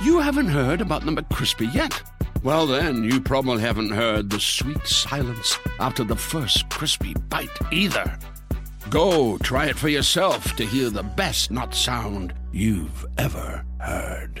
You haven't heard about the McCrispy yet? Well, then, you probably haven't heard the sweet silence after the first crispy bite either. Go try it for yourself to hear the best nut sound you've ever heard.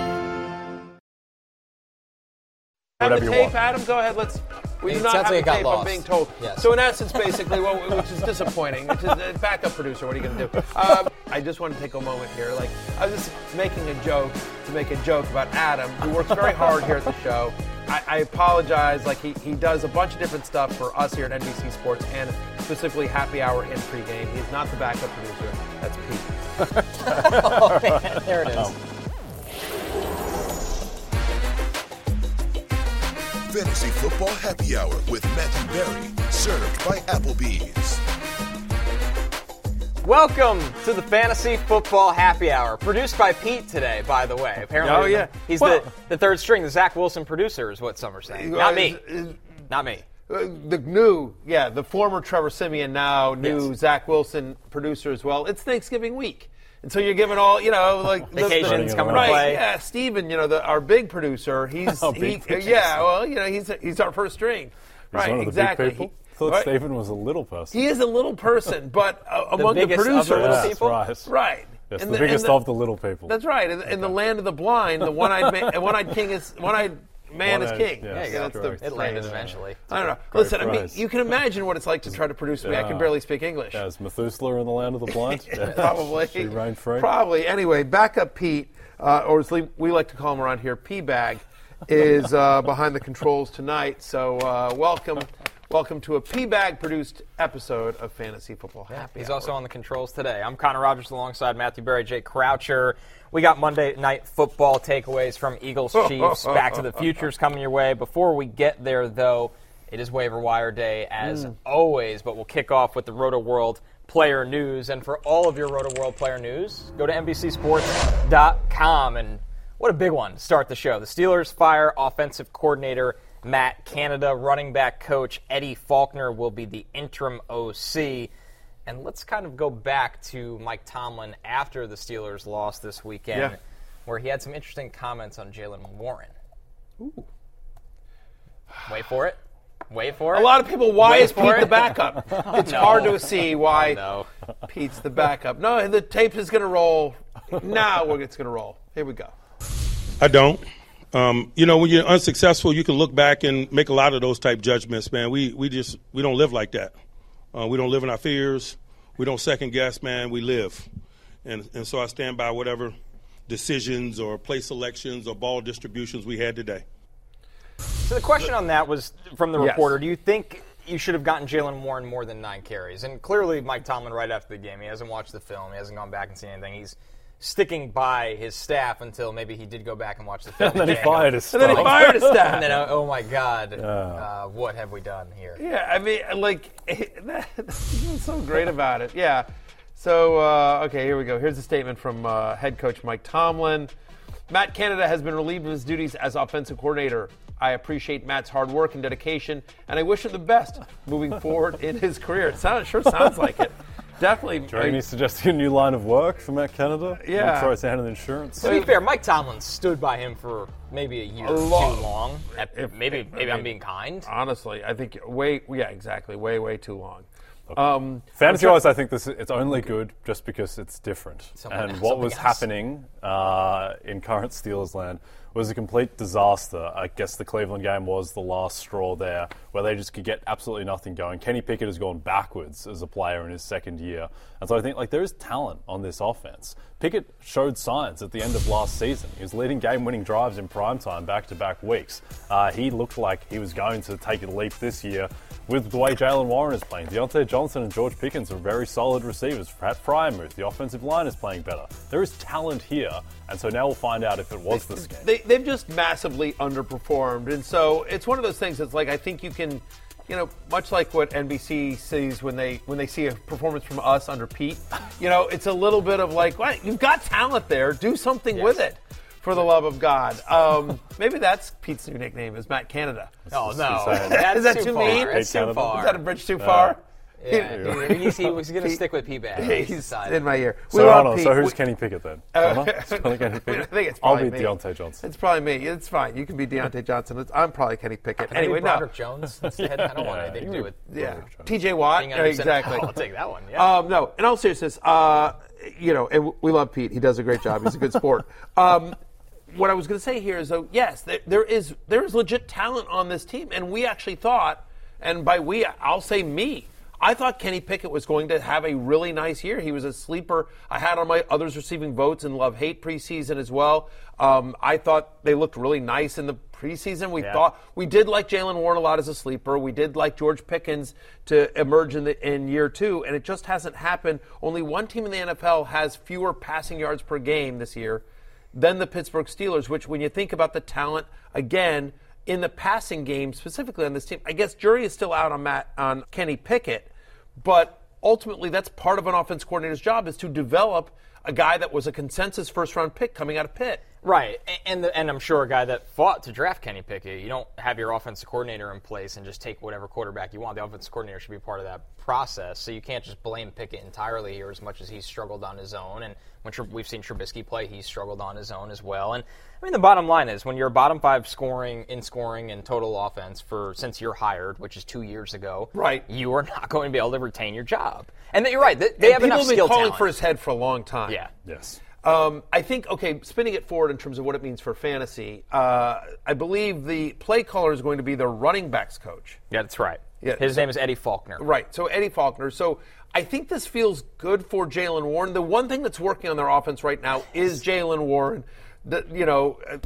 Have Whatever the you tape, want. Adam. Go ahead. Let's. We do not have the it got tape. I'm being told. Yes. So in essence, basically, what, which is disappointing, which is a backup producer. What are you going to do? Um, I just want to take a moment here. Like I was just making a joke to make a joke about Adam, who works very hard here at the show. I, I apologize. Like he, he does a bunch of different stuff for us here at NBC Sports and specifically Happy Hour and pregame. He's not the backup producer. That's Pete. Oh, man, there it is. Fantasy Football Happy Hour with Matthew Berry, served by Applebee's. Welcome to the Fantasy Football Happy Hour, produced by Pete today, by the way. Apparently, Oh, yeah. he's Well- the, the third string, the Zach Wilson producer, is what some are saying. Not me. Not me. Uh, the new, yeah, the former Trevor Siemian, now new Yes. Zach Wilson producer as well. It's Thanksgiving week. And so you're giving all, you know, like the- the- Vacations coming to right, play. Yeah, Steven, you know, the, our big producer, he's, Oh, big producer. yeah, well, you know, he's he's our first string. He's right, one of the exactly. big people. He- I thought right. Stephen was a little person. He is a little person, but uh, among the, biggest of the producers, little Yes, people? right. right? Yes, And the and biggest of the little people. That's right. In, in the land of the blind, the one-eyed man, one-eyed king is one-eyed man is One-eyed, king. Yeah, There you go. that's the correct. It landed phrase. eventually. I don't know. Great Listen, I mean, you can imagine what it's like to try to produce me. I can barely speak English. Yeah, is Methuselah in the land of the blind? Probably. She reigned free. Probably. Anyway, backup Pete, uh, or as we we like to call him around here, P Bag, is uh, behind the controls tonight. So uh, welcome, welcome to a P Bag produced episode of Fantasy Football Happy He's Hour. also on the controls today. I'm Connor Rogers alongside Matthew Berry, Jake Croucher. We got Monday night football takeaways from Eagles Chiefs, Back to the Futures coming your way. Before we get there, though, it is waiver wire day as hmm. always, but we'll kick off with the Rotoworld player news. And for all of your Rotoworld player news, go to NBCSports.com. And what a big one to start the show. The Steelers fire offensive coordinator Matt Canada, running back coach Eddie Faulkner will be the interim OC. And let's kind of go back to Mike Tomlin after the Steelers lost this weekend, Yeah. where he had some interesting comments on Jaylen Warren. Ooh. Wait for it. Wait for it. A lot of people, why Wait is for Pete it. the backup? It's hard to see why no. Pete's the backup. No, the tape is going to roll. Now we're- it's going to roll. Here we go. I don't. Um, you know, when you're unsuccessful, you can look back and make a lot of those type judgments, man. We we just we don't live like that. Uh, we don't live in our fears. We don't second guess, man. We live, and and so I stand by whatever decisions or play selections or ball distributions we had today. So the question on that was from the Yes. reporter: Do you think you should have gotten Jaylen Warren more than nine carries? And clearly, Mike Tomlin, right after the game, he hasn't watched the film, he hasn't gone back and seen anything. He's sticking by his staff until maybe he did go back and watch the film. And then he again. fired his And then he fired his staff. And then, oh, oh my God, uh, what have we done here? Yeah, I mean, like, that's so great about it. Yeah. So, uh, okay, here we go. Here's a statement from uh, head coach Mike Tomlin. Matt Canada has been relieved of his duties as offensive coordinator. I appreciate Matt's hard work and dedication, and I wish him the best moving forward in his career. It sounds, sure sounds like it. Definitely. Are you suggesting a new line of work for Matt Canada? Yeah. Throw his hand in insurance. To be fair, Mike Tomlin stood by him for maybe a year A long- too long. If- maybe if- I maybe I'm mean, being kind. honestly, I think way, yeah, exactly, way, way too long. Um, Fantasy I'm try- wise, I think this it's only good just because it's different. Something- and what was else. happening uh, in current Steelers land was a complete disaster. I guess the Cleveland game was the last straw there, where they just could get absolutely nothing going. Kenny Pickett has gone backwards as a player in his second year, and so I think like there is talent on this offense. Pickett showed signs at the end of last season. He was leading game-winning drives in primetime back-to-back weeks. Uh, he looked like he was going to take a leap this year with the way Jaylen Warren is playing. Diontae Johnson and George Pickens are very solid receivers. Pat Freiermuth, the offensive line is playing better. There is talent here, and so now we'll find out if it was the scheme. they, they've just massively underperformed. And so it's one of those things that's like, I think you can, you know, much like what NBC sees when they when they see a performance from us under Pete, you know, it's a little bit of like, well, you've got talent there, do something with it. For the love of God, um, maybe that's Pete's new nickname is Matt Canada. Oh no, saying. that's Is that too too far. mean? That's too far. Is that a bridge too far? Yeah, he, he's, he was going to stick with P Bag. He's in my ear. We So, love hold on, Pete. so who's Kenny Pickett then? Connor? Is Connor Kenny I think it's I'll probably be me. Diontae Johnson. It's probably me. It's fine. You can be Diontae Johnson. It's, I'm probably Kenny Pickett. Can I be Anyway, no. Broderick Jones instead. I don't want anything you to do with. Yeah, Broderick T.J. Watt. Being under center. exactly. I'll take that one. Yeah. Um, no, in all seriousness, uh, you know, and we love Pete. He does a great job. He's a good sport. Um, what I was going to say here is, though, yes, there, there is there is legit talent on this team, and we actually thought, and by we, I'll say me. I thought Kenny Pickett was going to have a really nice year. He was a sleeper. I had on my others receiving votes in love hate preseason as well. Um, I thought they looked really nice in the preseason. We Yeah. thought we did like Jaylen Warren a lot as a sleeper. We did like George Pickens to emerge in the in year two, and it just hasn't happened. Only one team in the NFL has fewer passing yards per game this year than the Pittsburgh Steelers. Which, when you think about the talent again in the passing game, specifically on this team, I guess jury is still out on Matt on Kenny Pickett, but ultimately that's part of an offense coordinator's job is to develop a guy that was a consensus first round pick coming out of Pitt. Right, and the, and I'm sure a guy that fought to draft Kenny Pickett. You don't have your offensive coordinator in place and just take whatever quarterback you want. The offensive coordinator should be part of that process. So you can't just blame Pickett entirely here, as much as he's struggled on his own. And when Tr- we've seen Trubisky play, he's struggled on his own as well. And I mean, the bottom line is when you're bottom five scoring in scoring and total offense for since you're hired, which is two years ago, Right. You are not going to be able to retain your job. And you're right; they, they And have people enough have been calling talent. for his head for a long time. yeah. Yes. Um, I think, okay, spinning it forward in terms of what it means for fantasy, uh, I believe the play caller is going to be the running backs coach. Yeah, that's right. Yeah, His name is Eddie Faulkner. Right, so Eddie Faulkner. So I think this feels good for Jaylen Warren. The one thing that's working on their offense right now is Jaylen Warren. The, you know, uh,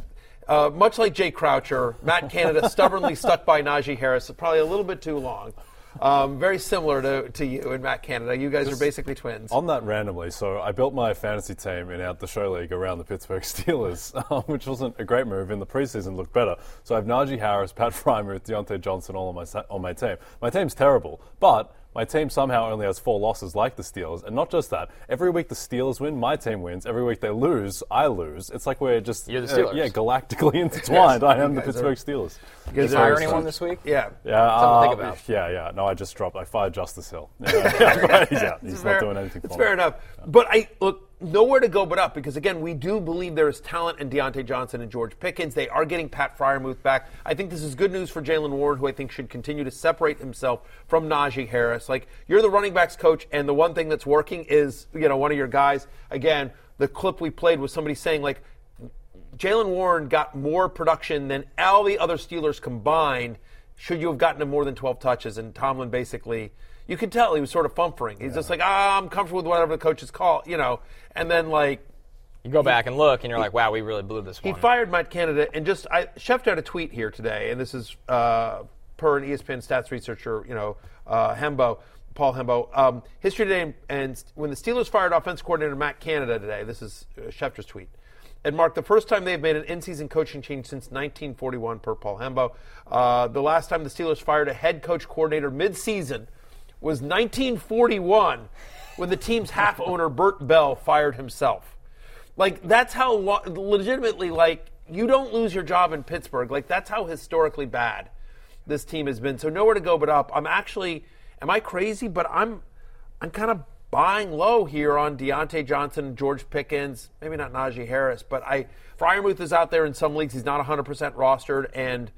uh, much like Jay Croucher, Matt Canada stubbornly stuck by Najee Harris, probably a little bit too long. Um, very similar to, to you and Matt Canada. You guys are basically twins. On that randomly, so I built my fantasy team in out the show league around the Pittsburgh Steelers, um, which wasn't a great move. In the preseason, looked better. So I have Najee Harris, Pat Freiermuth, Diontae Johnson all on my on my team. My team's terrible, but my team somehow only has four losses like the Steelers. And not just that, every week the Steelers win, my team wins. Every week they lose, I lose. It's like we're just You're the uh, Steelers. yeah, galactically intertwined. I am the Pittsburgh are- Steelers. Did you are- hire anyone this week? Yeah. Yeah, Something to uh, think about. Yeah, yeah. No, I just dropped. I fired Justice Hill. Yeah, yeah, he's fair- not doing anything for It's me. fair enough. But I look nowhere to go but up because again, we do believe there is talent in Diontae Johnson and George Pickens. They are getting Pat Freiermuth back. I think this is good news for Jaylen Warren, who I think should continue to separate himself from Najee Harris. Like you're the running backs coach, and the one thing that's working is you know one of your guys. Again, the clip we played was somebody saying like Jaylen Warren got more production than all the other Steelers combined. Should you have gotten him more than 12 touches? And Tomlin basically, you could tell he was sort of fumfering. He's just like, ah, I'm comfortable with whatever the coaches call, you know. And then like You go back and look, and you're like, wow, we really blew this one. he fired Matt Canada and just I Schefter had a tweet here today, and this is uh, per an ESPN stats researcher, you know, uh, Hembo, Paul Hembo. Um, history today, and, and when the Steelers fired offense coordinator Matt Canada today, this is uh, Schefter's tweet. It marked the first time they've made an in-season coaching change since 1941, per Paul Hembo. Uh, the last time the Steelers fired a head coach coordinator mid-season was 1941, when the team's half owner Bert Bell fired himself. Like that's how lo- legitimately like you don't lose your job in Pittsburgh. Like that's how historically bad this team has been. So nowhere to go but up. I'm actually am I crazy? But I'm I'm kind of buying low here on Diontae Johnson, George Pickens, maybe not Najee Harris, but I Freiermuth is out there in some leagues. He's not 100% rostered and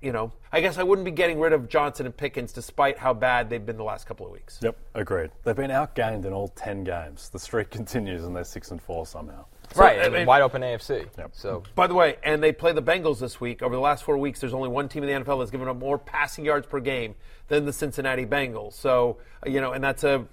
you know, I guess I wouldn't be getting rid of Johnson and Pickens despite how bad they've been the last couple of weeks. Yep, agreed. They've been outgained in all 10 games. The streak continues and they're 6 and 4 somehow. right, I mean- wide open AFC. Yep. So By the way, and they play the Bengals this week. Over the last four weeks, there's only one team in the NFL that's given up more passing yards per game than the Cincinnati Bengals. So, you know, and that's a.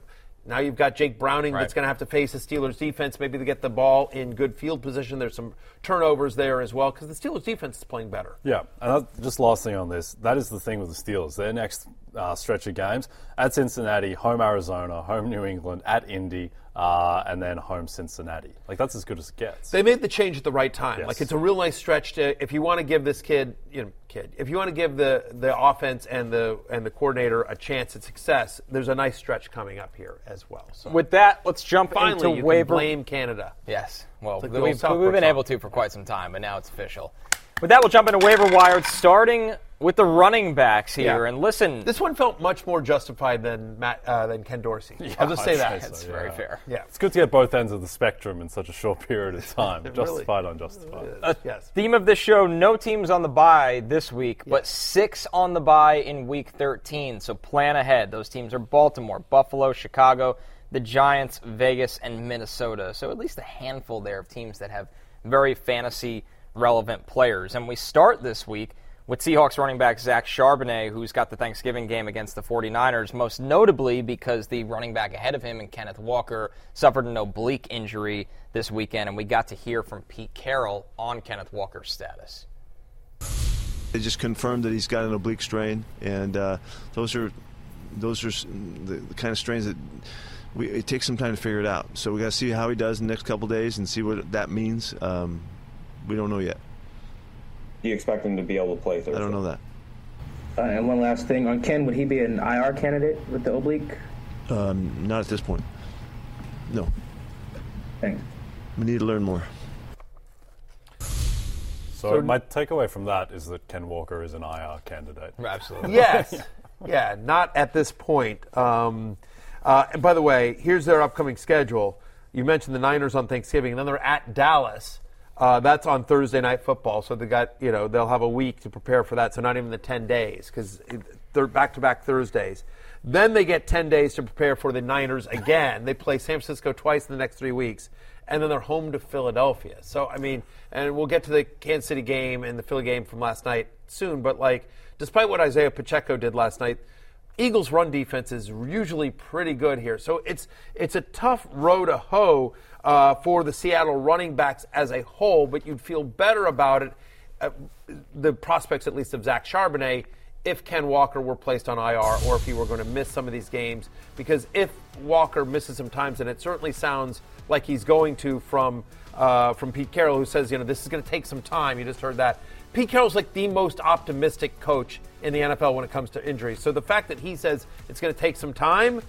Now you've got Jake Browning that's going to have to face the Steelers defense, maybe to get the ball in good field position. There's some turnovers there as well because the Steelers defense is playing better. Yeah, and just last thing on this, that is the thing with the Steelers. Their next uh, stretch of games at Cincinnati, home Arizona, home New England, at Indy, uh, and then home Cincinnati. Like that's as good as it gets. They made the change at the right time. Yes. Like it's a real nice stretch to if you want to give this kid, you know, kid, if you want to give the the offense and the and the coordinator a chance at success, there's a nice stretch coming up here as well. So with that, let's jump finally, into you waiver. can blame Canada. Yes. Well, like we've, we've been song. able to for quite some time, but now it's official. With that, we'll jump into waiver wire, starting with the running backs here. Yeah. And listen, This one felt much more justified than Matt uh, than Ken Dorsey. Yeah, I'll just say I'd that. say it's so, very fair. Yeah. It's good to get both ends of the spectrum in such a short period of time. Really. Justified, unjustified. yes. Theme of this show: no teams on the bye this week, but six on the bye in Week 13. So plan ahead. Those teams are Baltimore, Buffalo, Chicago, the Giants, Vegas, and Minnesota. So at least a handful there of teams that have very fantasy relevant players. And we start this week with Seahawks running back Zach Charbonnet, who's got the Thanksgiving game against the 49ers, most notably because the running back ahead of him and Kenneth Walker suffered an oblique injury this weekend, and we got to hear from Pete Carroll on Kenneth Walker's status. They just confirmed that he's got an oblique strain, and uh, those are those are the, kind of strains that we, it takes some time to figure it out. So we got to see how he does in the next couple days and see what that means. Um, we don't know yet. Do you expect him to be able to play Thursday? I don't know that. Uh, and one last thing on Ken, would he be an IR candidate with the oblique? Um, not at this point. No, Thanks. we need to learn more. So, my takeaway from that is that Ken Walker is an IR candidate. Absolutely. Yes. yeah, not at this point. Um, uh, and by the way, here's their upcoming schedule. You mentioned the Niners on Thanksgiving, and then they're at Dallas. Uh, that's on Thursday night football, so they got you know they'll have a week to prepare for that. So not even the ten days because they're back to back Thursdays. Then they get ten days to prepare for the Niners again. they play San Francisco twice in the next three weeks, and then they're home to Philadelphia. So I mean, and we'll get to the Kansas City game and the Philly game from last night soon. But like, despite what Isaiah Pacheco did last night, Eagles' run defense is usually pretty good here. So it's it's a tough row to hoe uh, for the Seattle running backs as a whole. But you'd feel better about it, uh, the prospects at least of Zach Charbonnet, if Ken Walker were placed on IR or if he were going to miss some of these games. Because if Walker misses some times, and it certainly sounds like he's going to from uh, from Pete Carroll, who says you know this is going to take some time. You just heard that. Pete Carroll's like the most optimistic coach in the NFL when it comes to injuries. So the fact that he says it's going to take some time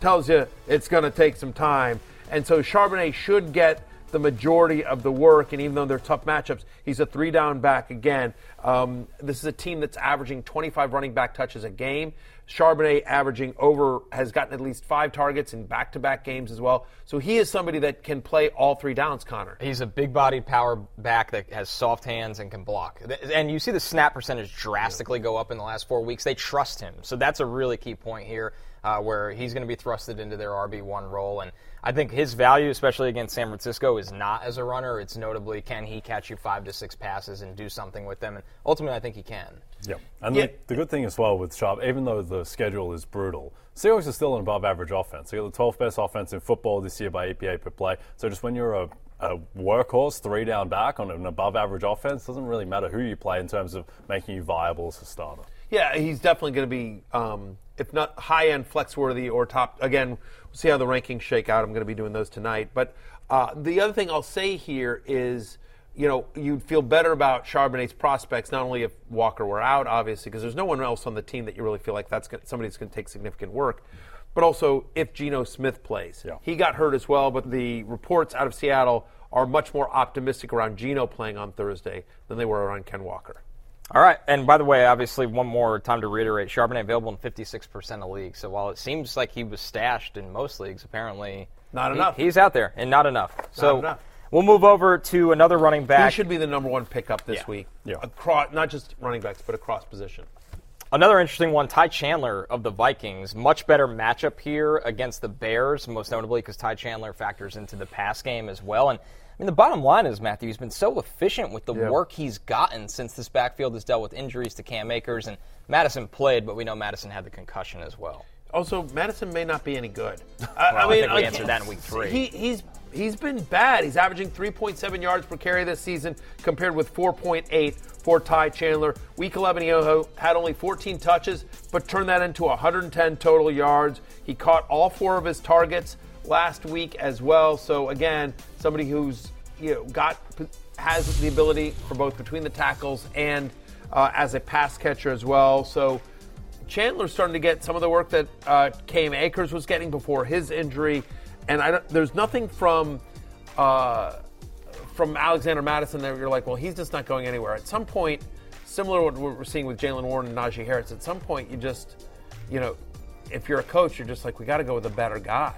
tells you it's going to take some time. And so Charbonnet should get the majority of the work. And even though they're tough matchups, he's a three down back again. Um, this is a team that's averaging 25 running back touches a game. Charbonnet averaging over has gotten at least five targets in back to back games as well. So he is somebody that can play all three downs, Connor. He's a big bodied power back that has soft hands and can block. And you see the snap percentage drastically go up in the last four weeks. They trust him. So that's a really key point here uh, where he's going to be thrusted into their RB1 role. And I think his value, especially against San Francisco, is not as a runner. It's notably can he catch you five to six passes and do something with them? And ultimately, I think he can. Yeah, and Yeah. The, the good thing as well with Sharp, even though the schedule is brutal, Seahawks are still an above-average offense. They got the 12th best offense in football this year by EPA per play. So just when you're a, a workhorse, three down back on an above-average offense, doesn't really matter who you play in terms of making you viable as a starter. Yeah, he's definitely going to be, um, if not high end flex worthy or top. Again, we'll see how the rankings shake out. I'm going to be doing those tonight. But uh, the other thing I'll say here is, you know, you'd feel better about Charbonnet's prospects not only if Walker were out, obviously, because there's no one else on the team that you really feel like that's gonna, somebody's going to take significant work. But also if Geno Smith plays, he got hurt as well. But the reports out of Seattle are much more optimistic around Geno playing on Thursday than they were around Ken Walker. All right, and by the way, obviously, one more time to reiterate: Charbonnet available in 56% of leagues. So while it seems like he was stashed in most leagues, apparently Not he- enough. He's out there, and not enough. so enough. We'll move over to another running back. He should be the number one pickup this Yeah. week. Yeah. Across, not just running backs, but across position. Another interesting one, Ty Chandler of the Vikings. Much better matchup here against the Bears, most notably because Ty Chandler factors into the pass game as well. And I mean, the bottom line is Matthew, he's been so efficient with the Yeah. work he's gotten since this backfield has dealt with injuries to Cam Akers and Mattison played, but we know Mattison had the concussion as well. Also, Mattison may not be any good. Well, I think we answered that in week three. He, he's he's been bad. He's averaging 3.7 yards per carry this season, compared with 4.8 for Ty Chandler. Week 11, he had only 14 touches, but turned that into 110 total yards. He caught all four of his targets last week as well. So again, somebody who's you know got has the ability for both between the tackles and uh, as a pass catcher as well. So. Chandler's starting to get some of the work that uh, Cam Akers was getting before his injury, and I don't, there's nothing from uh, from Alexander Mattison that you're like, well, he's just not going anywhere. At some point, similar to what we're seeing with Jaylen Warren and Najee Harris, at some point you just, you know, if you're a coach, you're just like, we got to go with a better guy.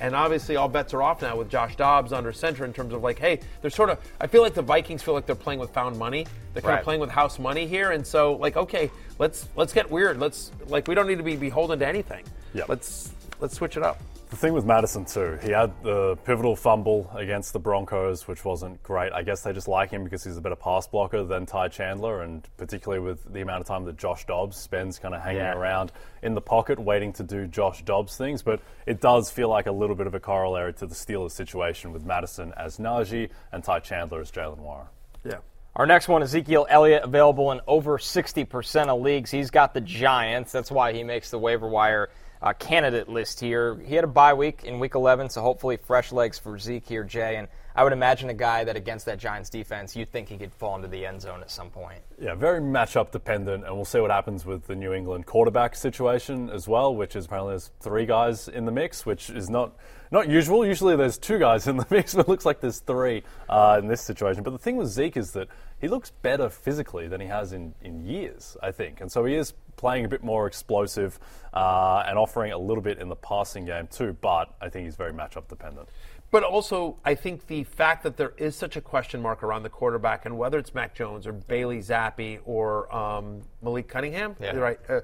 And obviously, all bets are off now with Josh Dobbs under center in terms of like, hey, they're sort of. I feel like the Vikings feel like they're playing with found money. They're kind Right. of playing with house money here, and so like, okay, let's let's get weird. Let's like, we don't need to be beholden to anything. Yeah. Let's let's switch it up. The thing with Mattison too, he had the pivotal fumble against the Broncos, which wasn't great. I guess they just like him because he's a better pass blocker than Ty Chandler, and particularly with the amount of time that Josh Dobbs spends kind of hanging Yeah. around in the pocket, waiting to do Josh Dobbs things. But it does feel like a little bit of a corollary to the Steelers situation with Mattison as Najee and Ty Chandler as Jaylen Warren. Yeah. Our next one, Ezekiel Elliott, available in over 60% of leagues. He's got the Giants. That's why he makes the waiver wire uh, candidate list here. He had a bye week in week 11, so hopefully fresh legs for Zeke here, Jay. And I would imagine a guy that against that Giants defense, you'd think he could fall into the end zone at some point. Yeah, very matchup dependent, and we'll see what happens with the New England quarterback situation as well, which is apparently there's three guys in the mix, which is not not usual. Usually there's two guys in the mix, but it looks like there's three uh, in this situation. But the thing with Zeke is that he looks better physically than he has in, in years, I think, and so he is playing a bit more explosive uh, and offering a little bit in the passing game too. But I think he's very matchup dependent. But also, I think the fact that there is such a question mark around the quarterback, and whether it's Mac Jones or Bailey Zappe or um, Malik Cunningham, Yeah. right? Uh,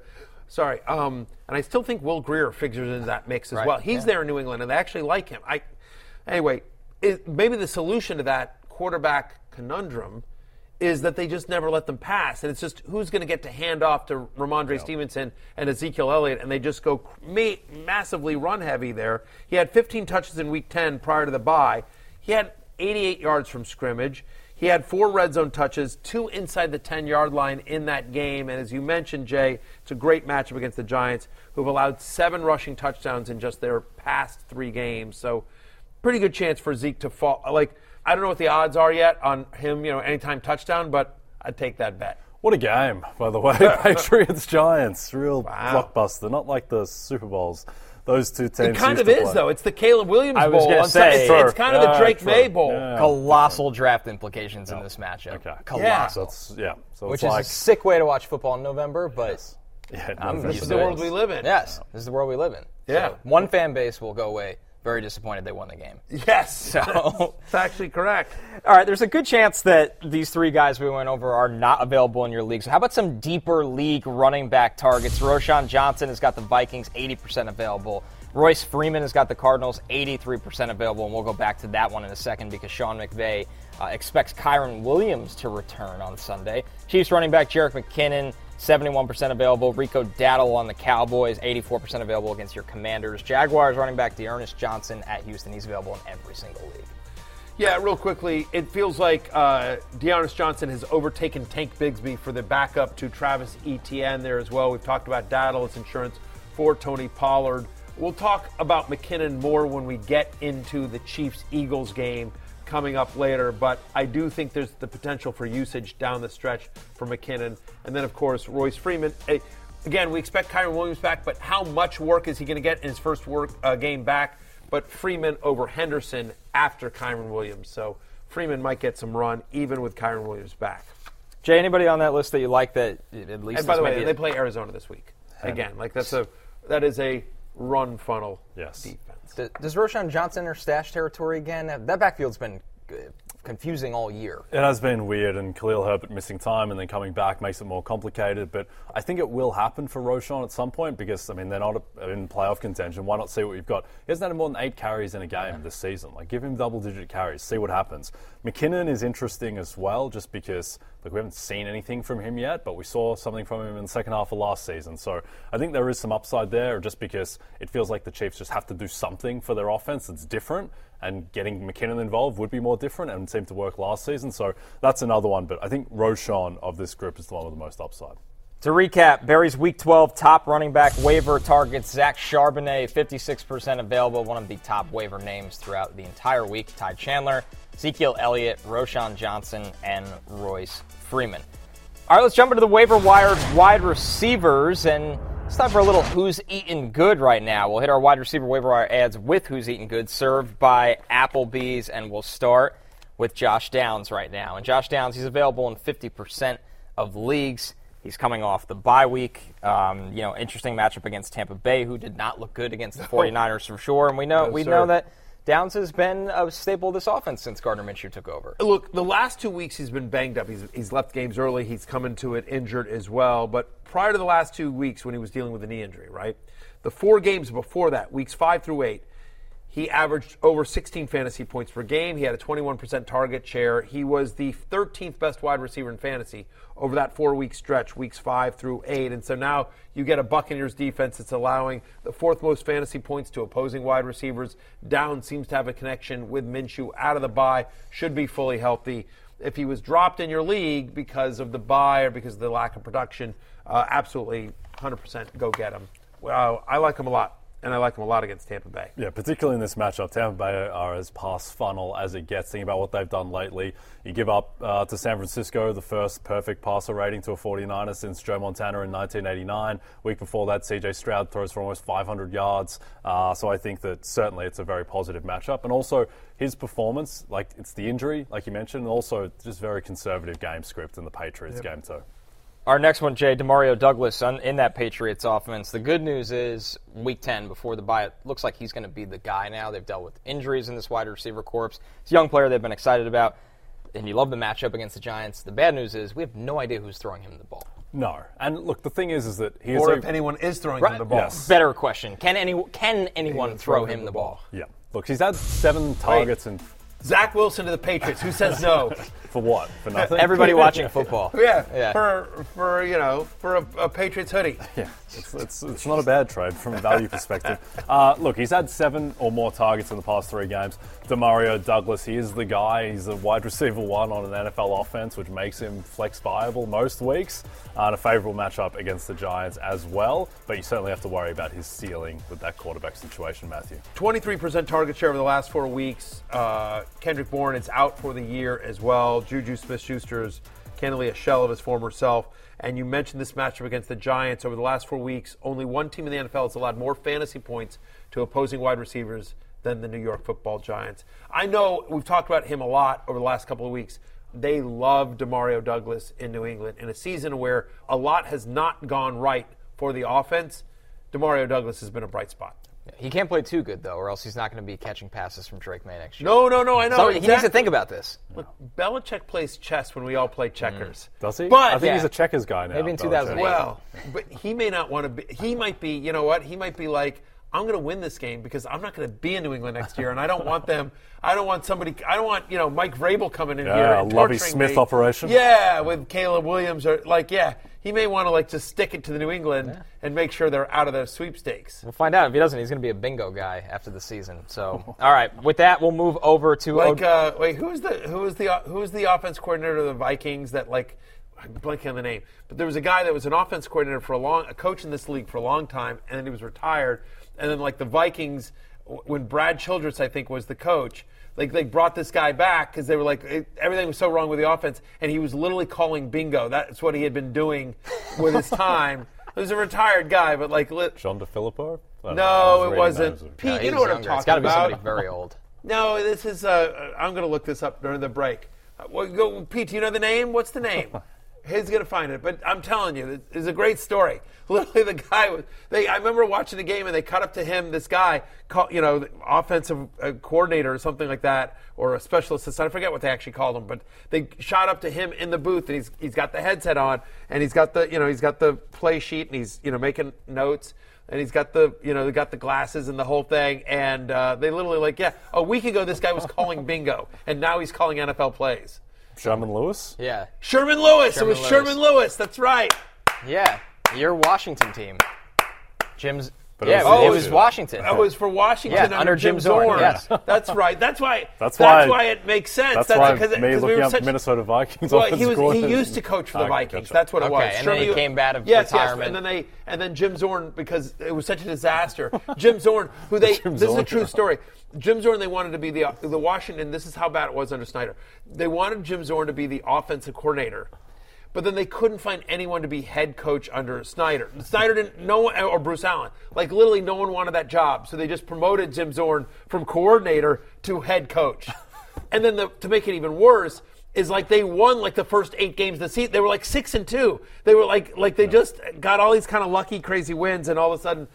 sorry, um, and I still think Will Grier figures into that mix as Right, well. He's yeah. there in New England, and they actually like him. I, anyway, it, maybe the solution to that quarterback conundrum is that they just never let them pass, and it's just who's going to get to hand off to Rhamondre Stevenson and Ezekiel Elliott, and they just go ma- massively run heavy there. He had 15 touches in Week 10 prior to the bye. He had 88 yards from scrimmage. He had four red zone touches, two inside the 10 yard line in that game. And as you mentioned, Jay, it's a great matchup against the Giants, who've allowed seven rushing touchdowns in just their past three games. So, pretty good chance for Zeke to fall. Like, I don't know what the odds are yet on him, you know, anytime touchdown, but I'd take that bet. What a game, by the way. Patriots Giants, real Wow. blockbuster. Not like the Super Bowls. Those two teams. It kind used of to is, play. though. It's the Caleb Williams I was Bowl. gonna say- it's, it's kind of the Drake true. May Bowl. Yeah. Colossal draft implications in this matchup. Okay. Colossal. That's yeah. So Which it's is like a sick way to watch football in November, but yeah, um, I'm November This is the world we live in. Yes, this is the world we live in. Yeah. So one fan base will go away very disappointed they won the game. Yes. So- it's actually correct. All right, there's a good chance that these three guys we went over are not available in your league. So how about some deeper league running back targets? Roschon Johnson has got the Vikings 80% available. Royce Freeman has got the Cardinals 83% available, and we'll go back to that one in a second because Sean McVay uh, expects Kyren Williams to return on Sunday. Chiefs running back Jerick McKinnon 71% available. Rico Dowdle on the Cowboys, 84% available against your Commanders. Jaguars running back D'Ernest Johnson at Houston. He's available in every single league. Yeah, real quickly, it feels like uh, D'Ernest Johnson has overtaken Tank Bigsby for the backup to Travis Etienne there as well. We've talked about Dowdle's insurance for Tony Pollard. We'll talk about McKinnon more when we get into the Chiefs Eagles game coming up later, but I do think there's the potential for usage down the stretch for McKinnon. And then, of course, Royce Freeman. Again, we expect Kyren Williams back, but how much work is he going to get in his first work uh, game back? But Freeman over Henderson after Kyren Williams. So Freeman might get some run even with Kyren Williams back. Jay, anybody on that list that you like that at least And by the way, they play Arizona this week. Again, like that's a that is a run funnel Yes. defense. Does- Roschon Johnson or stash territory again? That backfield's been confusing all year. It has been weird, and Khalil Herbert missing time and then coming back makes it more complicated. But I think it will happen for Roschon at some point because, I mean, they're not in playoff contention. Why not see what we've got? He hasn't had more than eight carries in a game this season. Like, give him double digit carries, see what happens. McKinnon is interesting as well, just because like, we haven't seen anything from him yet, but we saw something from him in the second half of last season. So I think there is some upside there, just because it feels like the Chiefs just have to do something for their offense that's different and getting McKinnon involved would be more different and seemed to work last season. So that's another one. But I think Roschon of this group is the one with the most upside. To recap, Berry's Week 12 top running back waiver targets Zach Charbonnet, 56% available, one of the top waiver names throughout the entire week. Ty Chandler, Ezekiel Elliott, Roschon Johnson, and Royce Freeman. All right, let's jump into the waiver wire wide receivers and it's time for a little Who's Eating Good right now. We'll hit our wide receiver waiver wire ads with Who's Eating Good, served by Applebee's, and we'll start with Josh Downs right now. And Josh Downs, he's available in 50% of leagues. He's coming off the bye week. Um, you know, interesting matchup against Tampa Bay, who did not look good against the 49ers for sure. And we know No, we sir. know that Downs has been a staple of this offense since Gardner Minshew took over. Look, the last two weeks he's been banged up. He's, he's left games early. He's come into it injured as well. But prior to the last two weeks when he was dealing with a knee injury, right? The four games before that, weeks five through eight, he averaged over 16 fantasy points per game. He had a 21% target share. He was the 13th best wide receiver in fantasy over that four week stretch, weeks five through eight. And so now you get a Buccaneers defense that's allowing the fourth most fantasy points to opposing wide receivers. Down seems to have a connection with Minshew out of the bye, should be fully healthy. If he was dropped in your league because of the bye or because of the lack of production, uh, absolutely 100% go get him. Well, I like him a lot, and I like them a lot against Tampa Bay. Yeah, particularly in this matchup, Tampa Bay are as pass funnel as it gets. Thinking about what they've done lately, you give up uh, to San Francisco the first perfect passer rating to a 49er since Joe Montana in 1989. Week before that, CJ Stroud throws for almost 500 yards. Uh, so I think that certainly it's a very positive matchup, and also his performance, like it's the injury, like you mentioned, and also just very conservative game script in the Patriots game too. Our next one, Jay Demario Douglas on, in that Patriots offense. The good news is, Week 10 before the bye, it looks like he's going to be the guy now. They've dealt with injuries in this wide receiver corps. It's a young player they've been excited about, and you love the matchup against the Giants. The bad news is we have no idea who's throwing him the ball. No, and look, the thing is, is that he is Or a- if anyone is throwing Right. him the ball. Yes. Better question: Can any can anyone throw him the ball? Yeah. Look, he's had seven targets and Zach Wilson to the Patriots. Who says no? for what? For nothing. Everybody watching football. yeah, Yeah. for for you know for a, a Patriots hoodie. Yeah, it's, it's, it's not a bad trade from a value perspective. Uh, look, he's had seven or more targets in the past three games. Demario Douglas, he is the guy. He's a wide receiver one on an NFL offense, which makes him flex viable most weeks. Uh, and a favourable matchup against the Giants as well. But you certainly have to worry about his ceiling with that quarterback situation, Matthew. 23% target share over the last four weeks. Uh, Kendrick Bourne is out for the year as well. Juju Smith Schuster Schuster's candidly a shell of his former self. And you mentioned this matchup against the Giants over the last four weeks. Only one team in the NFL has allowed more fantasy points to opposing wide receivers than the New York football Giants. I know we've talked about him a lot over the last couple of weeks. They love Demario Douglas in New England in a season where a lot has not gone right for the offense. Demario Douglas has been a bright spot. He can't play too good though, or else he's not going to be catching passes from Drake Maye next year. No, no, no, I know. So he needs to think about this. Look, Belichick plays chess when we all play checkers. Mm. Does he? But I think Yeah. he's a checkers guy now. Maybe in Belichick. 2008. well, but he may not want to be. He might be. You know what? He might be like, I'm going to win this game because I'm not going to be in New England next year, and I don't want them. I don't want somebody. I don't want you know Mike Vrabel coming in Yeah, here a and Lovie Smith me. operation. Yeah, with Caleb Williams or like yeah. He may want to like just stick it to the New England and make sure they're out of the sweepstakes. We'll find out. If he doesn't, he's going to be a bingo guy after the season. So, all right. With that, we'll move over to Like, uh, wait, who's the who is the who is the offense coordinator of the Vikings that like I'm blanking on the name, but there was a guy that was an offense coordinator for a long, a coach in this league for a long time, and then he was retired, and then like the Vikings, when Brad Childress I think was the coach. Like they brought this guy back because they were like it, everything was so wrong with the offense, and he was literally calling bingo. That's what he had been doing with his time. He was a retired guy, but like lit, John DeFilippo? I don't know. No, was it wasn't. names of- Pete, Yeah, you know what I'm younger. talking It's got to be about. somebody very old. No, this is. Uh, I'm going to look this up during the break. Uh, well, go, Pete, do you know the name? What's the name? He's gonna find it, but I'm telling you, it's a great story. Literally, the guy was. They, I remember watching the game, and they cut up to him. This guy, call, you know, offensive uh, coordinator or something like that, or a special assistant. I forget what they actually called him, but they shot up to him in the booth, and he's he's got the headset on, and he's got the you know he's got the play sheet, and he's you know making notes. And he's got the, you know, they got the glasses and the whole thing. And uh, they literally like, yeah, a week ago this guy was calling bingo, and now he's calling NFL plays. Sherman Lewis? Yeah. Sherman Lewis. Sherman it was Lewis. Sherman Lewis. That's right. Yeah. Your Washington team. Jim's. But it yeah, was it was Washington. It was for Washington Yeah, under Jim Zorn, yes. That's right. That's why. That's That's, why- why, it makes sense. That's, why because- me because we looking were up such- Minnesota Vikings Well, he was he used to coach for the Vikings. That's what it Okay, was. and then he Sherman- came out of yes, retirement. Yes, and then they and then Jim Zorn because it was such a disaster. Jim Zorn, who they Jim this is a true story. Jim Zorn, they wanted to be the the Washington. This is how bad it was under Snyder. They wanted Jim Zorn to be the offensive coordinator. But then they couldn't find anyone to be head coach under Snyder. Snyder didn't, no one, or Bruce Allen. Like literally, no one wanted that job. So they just promoted Jim Zorn from coordinator to head coach. and then the, to make it even worse, is like they won like the first eight games of the season. They were like six and two. They were like like they just got all these kind of lucky, crazy wins, and all of a sudden,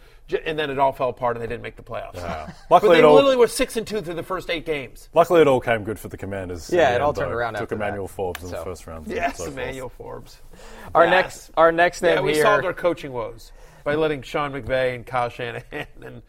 and then it all fell apart, and they didn't make the playoffs. Yeah. But Luckily, they all- literally were six and two through the first eight games. Luckily, it all came good for the Commanders. Yeah, in the it all turned though. around Took after that. Emmanuel Forbes in So- the first round. Yes, so forth. Emmanuel Forbes. Our Yes. next, our next name Yeah, we here. solved our coaching woes by letting Sean McVay and Kyle Shanahan and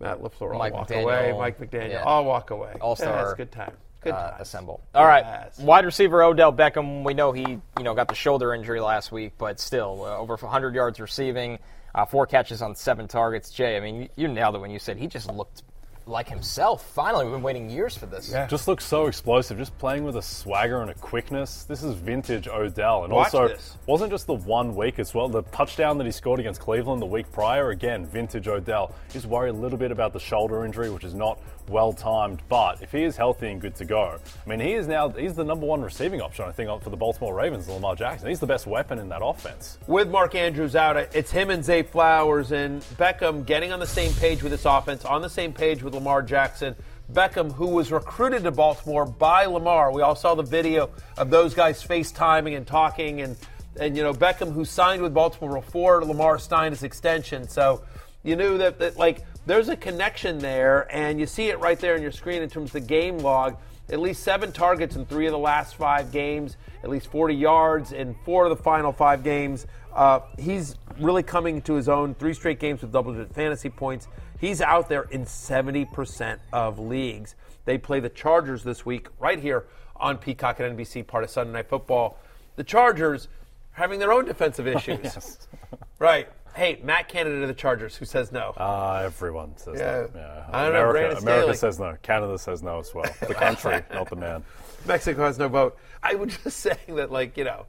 Matt LaFleur all Mike walk McDaniel. away. Mike McDaniel Yeah. all walk away. All-star, Yeah, it's good time. Good uh, times. assemble. All right, Yes. wide receiver Odell Beckham. We know he, you know, got the shoulder injury last week, but still uh, over 100 yards receiving, uh, four catches on seven targets. Jay, I mean, you, you nailed it when you said he just looked like himself. Finally, we've been waiting years for this. Yeah. Just looks so explosive, just playing with a swagger and a quickness. This is vintage Odell. And Watch also, this. wasn't just the one week as well. The touchdown that he scored against Cleveland the week prior, again, vintage Odell. Just worry a little bit about the shoulder injury, which is not well timed. But if he is healthy and good to go, I mean, he is now, he's the number one receiving option, I think, for the Baltimore Ravens, Lamar Jackson. He's the best weapon in that offense. With Mark Andrews out, it's him and Zay Flowers and Beckham getting on the same page with this offense, on the same page with Lamar Jackson. Beckham, who was recruited to Baltimore by Lamar. We all saw the video of those guys FaceTiming and talking, and and you know Beckham, who signed with Baltimore before Lamar signed his extension. So you knew that, that like there's a connection there, and you see it right there on your screen in terms of the game log. At least seven targets in three of the last five games, at least 40 yards in four of the final five games. Uh, he's really coming to his own. Three straight games with double-digit fantasy points. He's out there in 70% of leagues. They play the Chargers this week, right here on Peacock and NBC, part of Sunday Night Football. The Chargers having their own defensive issues. Right. Hey, Matt Canada to the Chargers. Who says no? Uh, everyone says Yeah. that. Yeah. I don't America, Brandon America says no. Canada says no as well. The country, not the man. Mexico has no vote. I was just saying that, like, you know,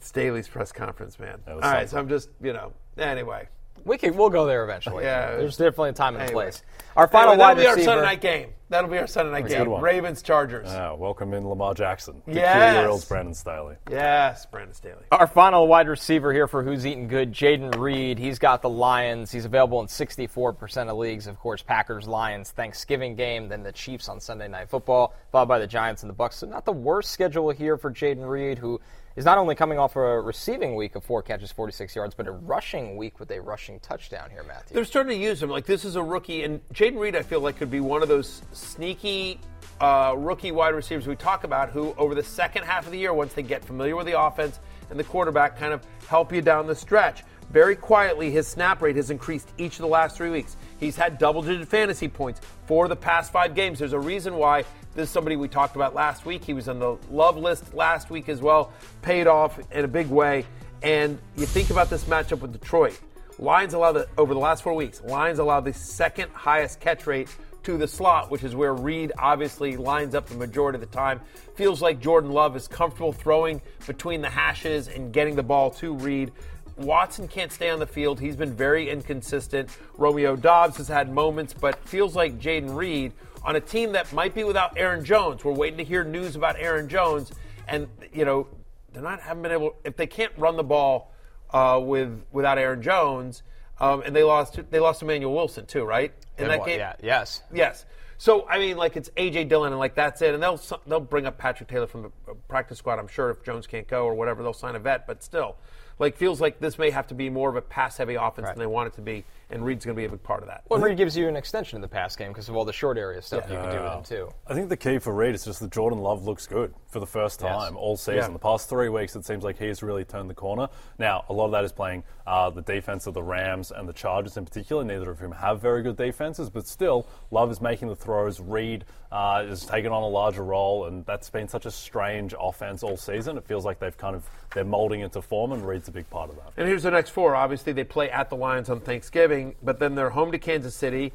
Staley's press conference, man. All was right, so I'm just, you know, anyway. We can, we'll go there eventually. Yeah. There's definitely a time and a Anyway. place. Our final Anyway, that'll wide be our receiver. Sunday night game. That'll be our Sunday night a game. Ravens Chargers. Yeah, welcome in Lamar Jackson. The Yes. Curious Brandon Staley. Yes, Brandon Staley. Our final wide receiver here for Who's Eating Good, Jayden Reed. He's got the Lions. He's available in 64% of leagues. Of course, Packers, Lions, Thanksgiving game, then the Chiefs on Sunday Night Football, followed by the Giants and the Bucks. So not the worst schedule here for Jayden Reed, who is not only coming off a receiving week of four catches, 46 yards, but a rushing week with a rushing touchdown here, Matthew. They're starting to use him. Like, this is a rookie, and Jayden Reed, I feel like, could be one of those sneaky uh, rookie wide receivers we talk about who, over the second half of the year, once they get familiar with the offense and the quarterback, kind of help you down the stretch. Very quietly, his snap rate has increased each of the last three weeks. He's had double digit fantasy points for the past five games. There's a reason why this is somebody we talked about last week. He was on the love list last week as well, paid off in a big way. And you think about this matchup with Detroit. Lions allow the over the last four weeks. Lions allow the second highest catch rate to the slot, which is where Reed obviously lines up the majority of the time. Feels like Jordan Love is comfortable throwing between the hashes and getting the ball to Reed. Watson can't stay on the field. He's been very inconsistent. Romeo Doubs has had moments, but feels like Jayden Reed on a team that might be without Aaron Jones. We're waiting to hear news about Aaron Jones, and you know they're not haven't been able. If they can't run the ball uh, with without Aaron Jones, um, and they lost they lost Emmanuel Wilson too, right? In that game, Yeah, yes. Yes. So I mean, like it's AJ Dillon and like that's it, and they'll they'll bring up Patrick Taylor from the uh, practice squad. I'm sure if Jones can't go or whatever, they'll sign a vet. But still, like feels like this may have to be more of a pass heavy offense than they want it to be, and Reed's going to be a big part of that. Well, Reed gives you an extension of the pass game because of all the short area stuff you can do with him too. I think the key for Reed is just that Jordan Love looks good for the first Yes. time all season. Yeah. The past three weeks, it seems like he's really turned the corner. Now, a lot of that is playing uh, the defense of the Rams and the Chargers in particular. Neither of whom have very good defenses, but still, Love is making the throws. Reed uh, is taking on a larger role, and that's been such a strange offense all season. It feels like they've kind of they're molding into form, and Reed's a big part of that. And here's the next four. Obviously, they play at the Lions on Thanksgiving, but then they're home to Kansas City.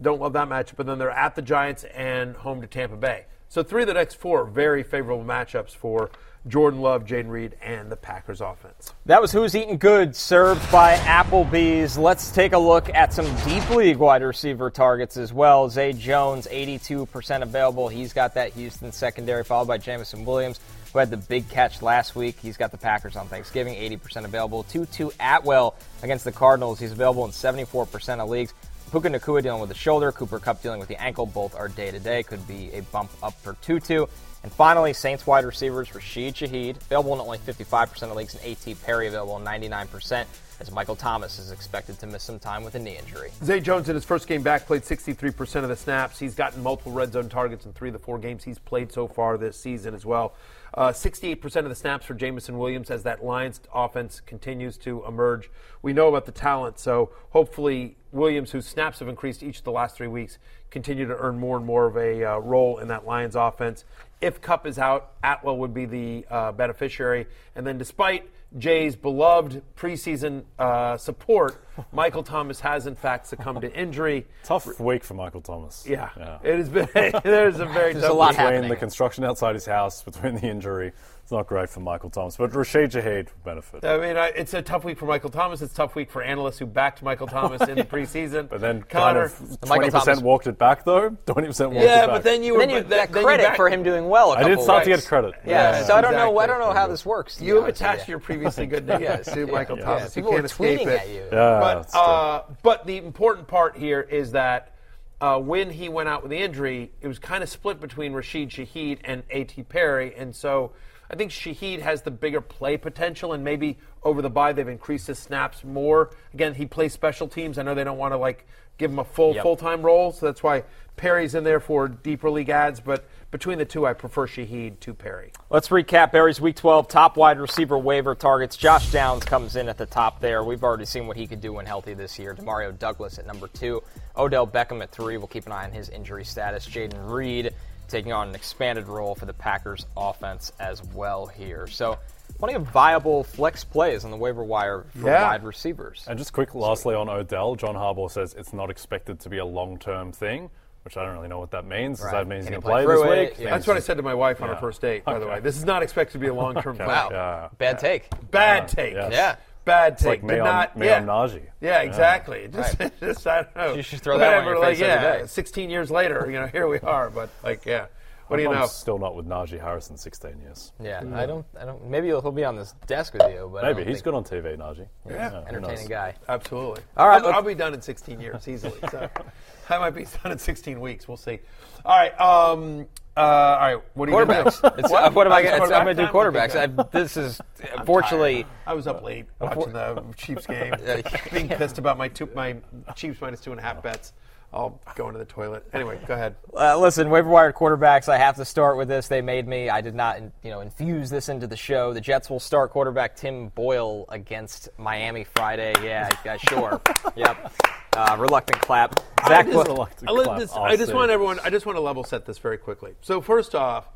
Don't love that matchup. But then they're at the Giants and home to Tampa Bay. So three of the next four very favorable matchups for Jordan Love, Jayden Reed, and the Packers offense. That was Who's Eating Good, served by Applebee's. Let's take a look at some deep league wide receiver targets as well. Zay Jones, 82% available. He's got that Houston secondary, followed by Jameson Williams, who had the big catch last week. He's got the Packers on Thanksgiving, 80% available. Tutu Atwell against the Cardinals. He's available in 74% of leagues. Puka Nacua dealing with the shoulder, Cooper Kupp dealing with the ankle. Both are day to day. Could be a bump up for Tutu. And finally, Saints wide receivers Rashid Shaheed, available in only 55% of leagues, and A.T. Perry available in 99%, as Michael Thomas is expected to miss some time with a knee injury. Zay Jones, in his first game back, played 63% of the snaps. He's gotten multiple red zone targets in three of the four games he's played so far this season as well. Uh, 68% of the snaps for Jameson Williams as that Lions offense continues to emerge. We know about the talent, so hopefully Williams, whose snaps have increased each of the last three weeks, continue to earn more and more of a uh, role in that Lions offense. If Kupp is out, Atwell would be the uh, beneficiary. And then, despite Jay's beloved preseason uh, support, Michael Thomas has in fact succumbed to injury. Tough week for Michael Thomas. Yeah, it has been. there's a very tough week. between the construction outside his house, between the injury. It's not great for Michael Thomas, but Rashid Shaheed would benefit. I mean, I, it's a tough week for Michael Thomas. It's a tough week for analysts who backed Michael Thomas in the preseason. But then Connor, kind of twenty percent walked it back though. Twenty percent walked Yeah, it back. Yeah, but then you were then you but that then you credit back- for him doing well. a I did couple start to get credit. Yeah, Yeah, so I don't know. I don't know how this works. You have honest with attached your previously good name Yes, to Michael yeah. Thomas. People you can't escape tweeting it. at you. Yeah, but uh, but the important part here is that uh, when he went out with the injury, it was kind of split between Rashid Shaheed and A.T. Perry, and so I think Shaheed has the bigger play potential, and maybe over the bye they've increased his snaps more. Again, he plays special teams. I know they don't want to like give him a full Yep. full time role, so that's why Perry's in there for deeper league ads. But between the two, I prefer Shaheed to Perry. Let's recap Berry's Week 12 top wide receiver waiver targets. Josh Downs comes in at the top there. We've already seen what he could do when healthy this year. Demario Douglas at number two. Odell Beckham at three. We'll keep an eye on his injury status. Jayden Reed taking on an expanded role for the Packers offense as well here. So plenty of viable flex plays on the waiver wire for Yeah. wide receivers. And just quick, lastly on Odell, John Harbaugh says it's not expected to be a long-term thing, which I don't really know what that means. Does that mean he's going to play play this it? week? Yeah. That's what I said to my wife on Yeah. our first date, by the way. This is not expected to be a long term plan. Wow. Yeah. Bad take. Bad take. Yes. Yeah. Bad take. like Did Mayon, not, Mayon yeah. Najee. Yeah, exactly. Just, just, I don't know. You should throw that on Whatever, your like, every yeah, day. 16 years later, you know, here we are. But, like, yeah. What do you I'm know? Still not with Najee Harris in 16 years. Yeah, I don't. I don't. Maybe he'll, he'll be on this desk with you, but Maybe he's good on TV, Najee. Yeah. who knows? entertaining guy. Absolutely. All right, I'll, I'll be done in 16 years easily. So I might be done in 16 weeks. We'll see. All right. Um, uh, all right. What are you Quarterbacks. do? It's, uh, what am I? Gonna, I'm going to do quarterbacks. I, this is unfortunately. I was up late watching the Chiefs game, being pissed about my two, my Chiefs minus two and a half bets. I'll go into the toilet. Anyway, go ahead. Uh, listen, waiver wire quarterbacks. I have to start with this. They made me. I did not, you know, infuse this into the show. The Jets will start quarterback Tim Boyle against Miami Friday. Yeah, yeah sure. yep. Uh, reluctant clap. Zach. I just, Reluctant I, clap. this- I'll just want everyone. I just want to level set this very quickly. So first off,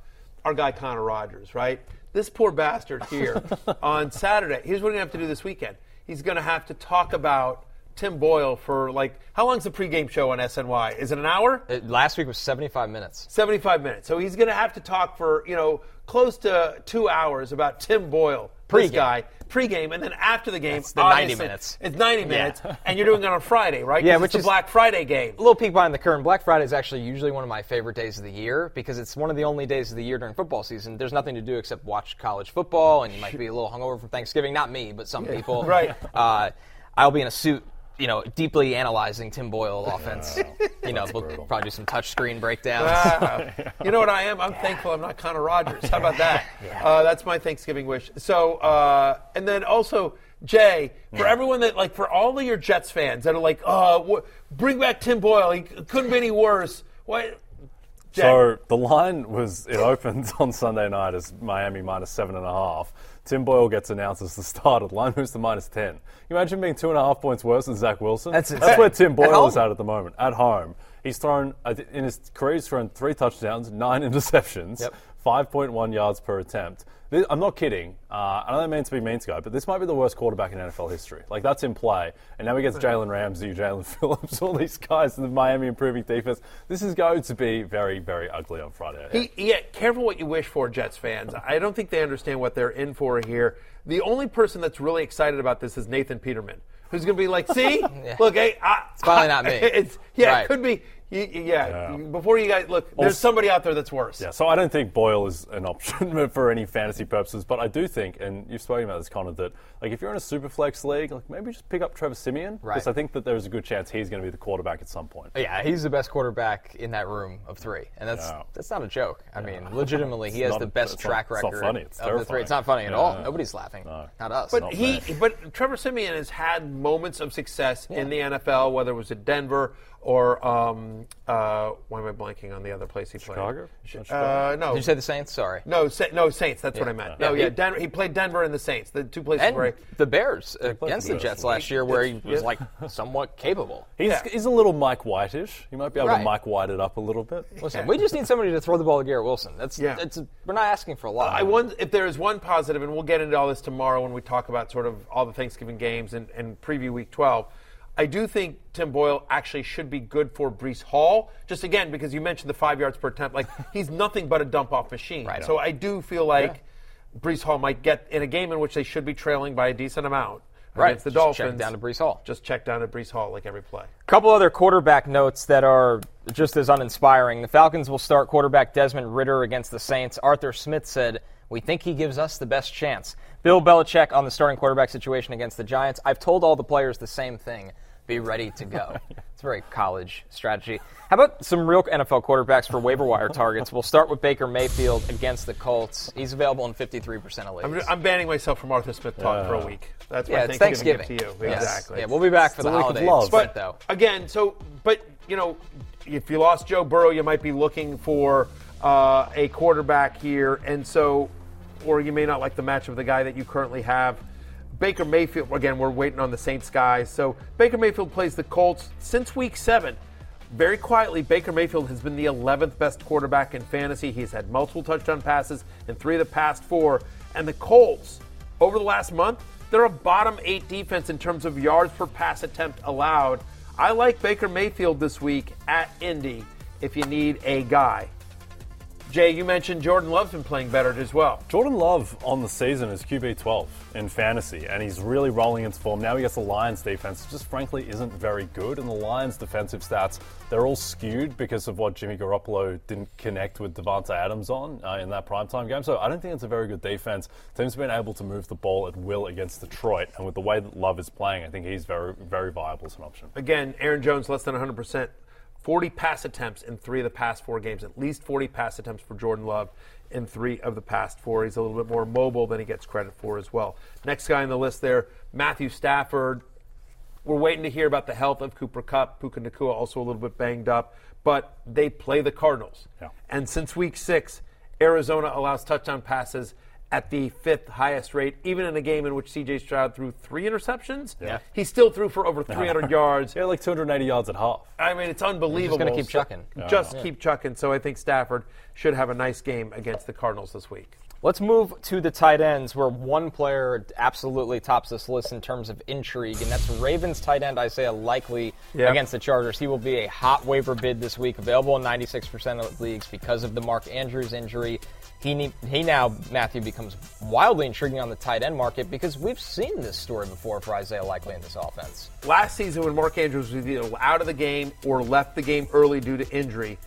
our guy Connor Rogers, right? This poor bastard here on Saturday. Here's what he's gonna have to do this weekend. He's gonna have to talk about Tim Boyle for like how long's the pregame show on SNY? Is it an hour? Uh, last week was 75 minutes. 75 minutes. So he's going to have to talk for, you know, close to two hours about Tim Boyle, Pregame. guy, pregame, and then after the game, That's the 90 minutes. It's 90 minutes, and you're doing it on Friday, right? Yeah, which it's is- Black Friday game. A little peek behind the curtain. Black Friday is actually usually one of my favorite days of the year because it's one of the only days of the year during football season. There's nothing to do except watch college football, and you might be a little hungover from Thanksgiving. Not me, but some people. right. Uh, I'll be in a suit you know, deeply analyzing Tim Boyle offense. you know, we'll probably do some touchscreen breakdowns. Ah, you know what I am? I'm thankful I'm not Connor Rogers. How about that? Uh, that's my Thanksgiving wish. So, uh, and then also, Jay, for everyone that, like, for all of your Jets fans that are like, oh, wh- bring back Tim Boyle. He couldn't be any worse. What? Jay. So the line was it opens on Sunday night as Miami minus seven and a half. Tim Boyle gets announced as the starter. The line moves to minus ten. You imagine being two and a half points worse than Zach Wilson. That's insane. where Tim At Boyle is at at the moment. At home, he's thrown uh, in his career. He's thrown three touchdowns, nine interceptions, Yep. five point one yards per attempt. This, I'm not kidding. Uh, I don't mean to be mean to go, but this might be the worst quarterback in NFL history. Like that's in play, and now he gets Jalen Ramsey, Jalen Phillips, all these guys in the Miami improving defense. This is going to be very, very ugly on Friday. He, yeah, careful what you wish for, Jets fans. I don't think they understand what they're in for here. The only person that's really excited about this is Nathan Peterman, who's going to be like, "See, look, hey, I, It's finally not me. It's, yeah, Right. it could be. Y- y- Yeah, before you guys look, there's Also- somebody out there that's worse. Yeah, so I don't think Boyle is an option for any fantasy purposes, but I do think, and you've spoken about this, Connor, that like if you're in a super flex league, like maybe just pick up Trevor Siemian because Right. I think that there's a good chance he's going to be the quarterback at some point. Yeah, he's the best quarterback in that room of three, and that's Yeah. that's not a joke. I mean, legitimately, he has not the best it's not- track it's not record funny, it's of the three. It's not funny at Yeah, all. Nobody's laughing. Not us. But he, but Trevor Siemian has had moments of success in the NFL, whether it was at Denver or um, uh, why am I blanking on the other place he played? Chicago? Uh, no. Did you say the Saints? Sorry. No, Sa- no Saints. That's what I meant. Yeah. No, yeah, He- Denver. He played Denver and the Saints, the two places And where. the Bears against for the the Jets last year, where he Yeah. was like somewhat capable. He's, Yeah. he's a little Mike Whitish. He might be able Right. to Mike White it up a little bit. Listen, we just need somebody to throw the ball to Garrett Wilson. That's Yeah. It's, we're not asking for a lot. I wonder if there is one positive, and we'll get into all this tomorrow when we talk about sort of all the Thanksgiving games and, and preview Week 12. I do think Tim Boyle actually should be good for Breece Hall, just again because you mentioned the five yards per attempt. Like he's nothing but a dump off machine. Right. So I do feel like Breece Hall might get in a game in which they should be trailing by a decent amount Right. against the Just check Dolphins. down to Breece Hall. Just check down to Breece Hall like every play. A couple other quarterback notes that are just as uninspiring. The Falcons will start quarterback Desmond Ridder against the Saints. Arthur Smith said, We think he gives us the best chance. Bill Belichick on the starting quarterback situation against the Giants. I've told all the players the same thing. Be ready to go. it's a very college strategy. How about some real NFL quarterbacks for waiver wire targets? We'll start with Baker Mayfield against the Colts. He's available in 53% of leagues. I'm, I'm banning myself from Arthur Smith talk for a week. That's yeah, my it's Thanksgiving, Thanksgiving. to you. Yes. Exactly. Yeah, we'll be back for It's the the of holidays. love. But though. again, so but you know, if you lost Joe Burrow, you might be looking for uh, a quarterback here, and so, or you may not like the matchup of the guy that you currently have. Baker Mayfield. Again, we're waiting on the Saints guys. So Baker Mayfield plays the Colts since Week Seven. Very quietly, Baker Mayfield has been the 11th best quarterback in fantasy. He's had multiple touchdown passes in three of the past four. And the Colts, over the last month, they're a bottom eight defense in terms of yards per pass attempt allowed. I like Baker Mayfield this week at Indy if you need a guy. Jay, you mentioned Jordan Love's been playing better as well. Jordan Love on the season is QB 12 in fantasy, and he's really rolling into form. Now he gets the Lions defense, just frankly isn't very good. And the Lions defensive stats, they're all skewed because of what Jimmy Garoppolo didn't connect with Davante Adams on uh, in that primetime game. So I don't think it's a very good defense. Team's been able to move the ball at will against Detroit, and with the way that Love is playing, I think he's very, very viable as an option. Again, Aaron Jones less than 100%. 40 pass attempts in three of the past four games. At least 40 pass attempts for Jordan Love in three of the past four. He's a little bit more mobile than he gets credit for as well. Next guy on the list there, Matthew Stafford. We're waiting to hear about the health of Cooper Kupp. Puka Nacua also a little bit banged up, but they play the Cardinals. Yeah. And since week six, Arizona allows touchdown passes at the fifth highest rate, even in a game in which CJ Stroud threw three interceptions. Yeah. He still threw for over 300 yards. Yeah, like 290 yards at half. I mean, it's unbelievable. He's gonna keep So- chucking. Just keep chucking. So I think Stafford should have a nice game against the Cardinals this week. Let's move to the tight ends, where one player absolutely tops this list in terms of intrigue, and that's Ravens tight end Isaiah Likely Yeah. against the Chargers. He will be a hot waiver bid this week, available in 96% of leagues because of the Mark Andrews injury. He, he now, Matthew, becomes wildly intriguing on the tight end market because we've seen this story before for Isaiah Likely in this offense. Last season, when Mark Andrews was either out of the game or left the game early due to injury,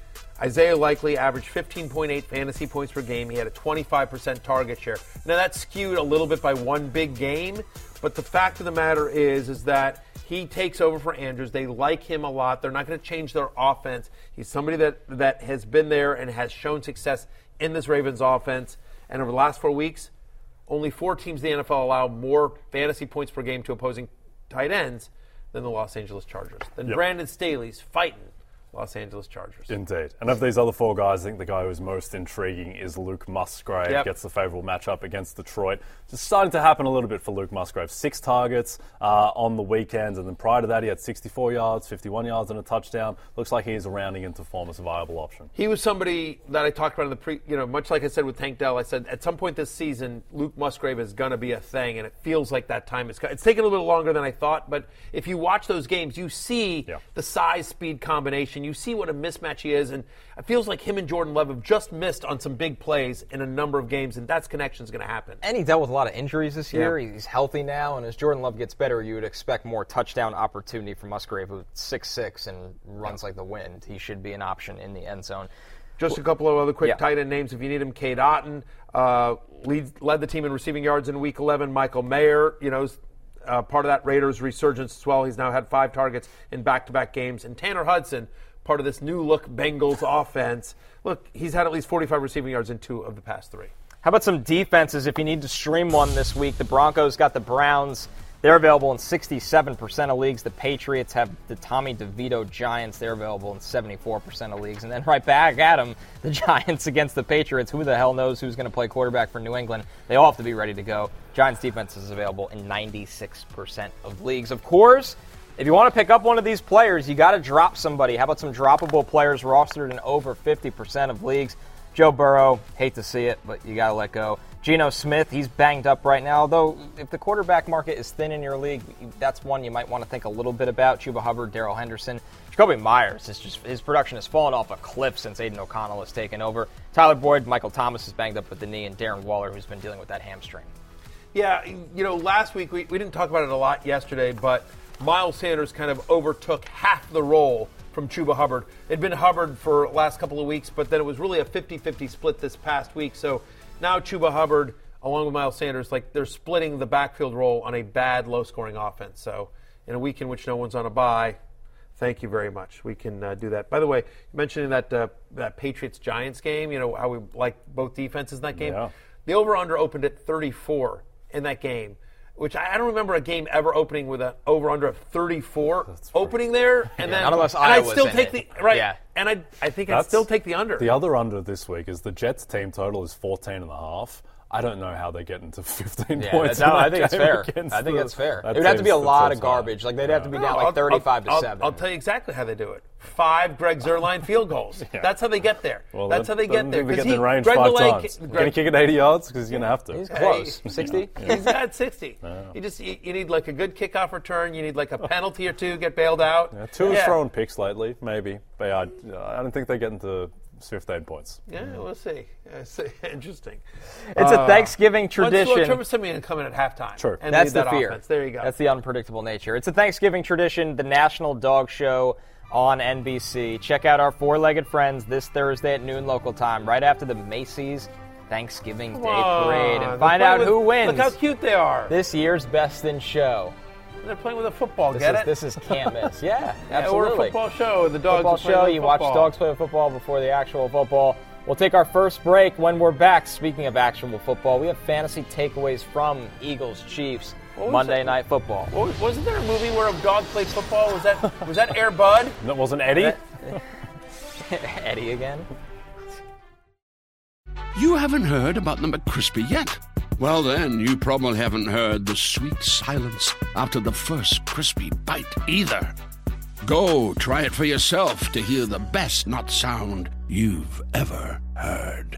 Isaiah Likely averaged 15.8 fantasy points per game. He had a 25% target share. Now that's skewed a little bit by one big game, but the fact of the matter is, is that he takes over for Andrews. They like him a lot. They're not going to change their offense. He's somebody that that has been there and has shown success in this Ravens offense. And over the last four weeks, only four teams in the NFL allow more fantasy points per game to opposing tight ends than the Los Angeles Chargers. Then Yep. Brandon Staley's fighting Los Angeles Chargers. Indeed. And of these other four guys, I think the guy who's most intriguing is Luke Musgrave. Yep. Gets the favourable matchup against Detroit. It's starting to happen a little bit for Luke Musgrave. Six targets uh, on the weekend, and then prior to that, he had 64 yards, 51 yards, and a touchdown. Looks like he is rounding into form as a viable option. He was somebody that I talked about in the pre, you know, much like I said with Tank Dell. I said at some point this season, Luke Musgrave is going to be a thing, and it feels like that time is. co- It's taken a little bit longer than I thought, but if you watch those games, you see the size speed combination. You see what a mismatch he is, and it feels like him and Jordan Love have just missed on some big plays in a number of games, and that's connection is going to happen. And he dealt with a lot of injuries this year. Yeah. He's healthy now, and as Jordan Love gets better, you would expect more touchdown opportunity for Musgrave, who's six six and runs like the wind. He should be an option in the end zone. Just a couple of other quick Yeah. tight end names if you need them. Cade Otton uh, lead, led the team in receiving yards in Week 11. Michael Mayer, you know, is, uh, part of that Raiders resurgence as well. He's now had five targets in back-to-back games. And Tanner Hudson, part of this new look Bengals offense. Look, he's had at least 45 receiving yards in two of the past three. How about some defenses if you need to stream one this week? The Broncos got the Browns. They're available in 67% of leagues. The Patriots have the Tommy DeVito Giants. They're available in 74% of leagues. And then right back at them, the Giants against the Patriots. Who the hell knows who's going to play quarterback for New England? They all have to be ready to go. Giants defense is available in 96% of leagues. Of course, if you want to pick up one of these players, you got to drop somebody. How about some droppable players rostered in over 50% of leagues? Joe Burrow, hate to see it, but you got to let go. Geno Smith, he's banged up right now. Though, if the quarterback market is thin in your league, that's one you might want to think a little bit about. Chuba Hubbard, Darrell Henderson, Jakobi Meyers. Just his production has fallen off a cliff since Aidan O'Connell has taken over. Tyler Boyd, Michael Thomas is banged up with the knee, and Darren Waller, who's been dealing with that hamstring. Yeah, you know, last week we, we didn't talk about it a lot yesterday, but Miles Sanders kind of overtook half the role from Chuba Hubbard. It'd been Hubbard for the last couple of weeks, but then it was really a 50 50 split this past week. So now Chuba Hubbard, along with Miles Sanders, like they're splitting the backfield role on a bad, low scoring offense. So in a week in which no one's on a bye, Thank you very much. We can uh, do that. By the way, mentioning that uh, that Patriots Giants game, you know how we like both defenses in that game. Yeah. The over under opened at 34 in that game, which I, I don't remember a game ever opening with an over under of 34 opening there. And Yeah, then not unless and I'd still in take it. the right. Yeah. And I I think I'd still take the under. The other under this week is the Jets team total is 14 and a half. I don't know how they get into 15 Yeah, points. no, I think it's fair. I think the- it's fair. It would have to be a lot of garbage. high. Like they'd have to be down I'll- like 35 I'll, to 7. I'll, I'll tell you exactly how they do it. Five Greg Zuerlein field goals. Yeah. That's how they get there. Well, That's how they get there. think They 'Cause get in he- range Greg five Delay- times. Greg- Can he kick it 80 yards? Because he's going to have to. He's close. Hey, 60? He's got 60. You just you, you need like a good kickoff return. You need like a penalty or two, get bailed out. Yeah, two Yeah. thrown picks lately, maybe. But yeah, I, I don't think they get into 15 points. Yeah, we'll see. Yeah, see. Interesting. It's a Uh, Thanksgiving let's- let's tradition. Trevor Siemian come in at halftime. Sure. And That's the that fear. offense. There you go. That's the unpredictable nature. It's a Thanksgiving tradition, the National Dog Show on NBC. Check out our four legged friends this Thursday at noon local time, right after the Macy's Thanksgiving Day Come Parade, and find out with- who wins Look how cute they are. this year's Best in Show. They're playing with a football. This get is, it? this is can't miss. Yeah, Yeah, absolutely. we're a football show. The dogs football are show. with You watch dogs play football before the actual football. We'll take our first break when we're back. Speaking of actual football, we have fantasy takeaways from Eagles Chiefs Monday it? Night Football. What was- Wasn't there a movie where a dog played football? Was that was that Air Bud? That wasn't Eddie? Eddie again. You haven't heard about the McCrispy yet? Well, then, you probably haven't heard the sweet silence after the first crispy bite either. Go try it for yourself to hear the best not sound you've ever heard.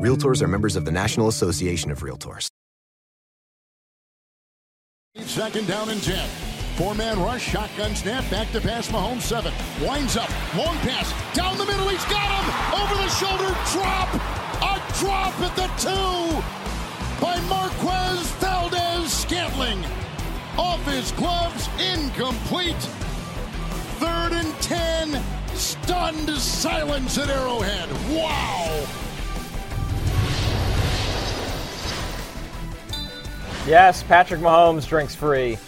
Realtors are members of the National Association of Realtors. Second down and 10. Four man rush, shotgun snap, back to pass Mahomes seven. Winds up, long pass, down the middle, he's got him! Over the shoulder, drop! A drop at the two by Marquez Valdes Scantling. Off his gloves, incomplete. Third and 10, stunned silence at Arrowhead. Wow! Yes, Patrick Mahomes drinks free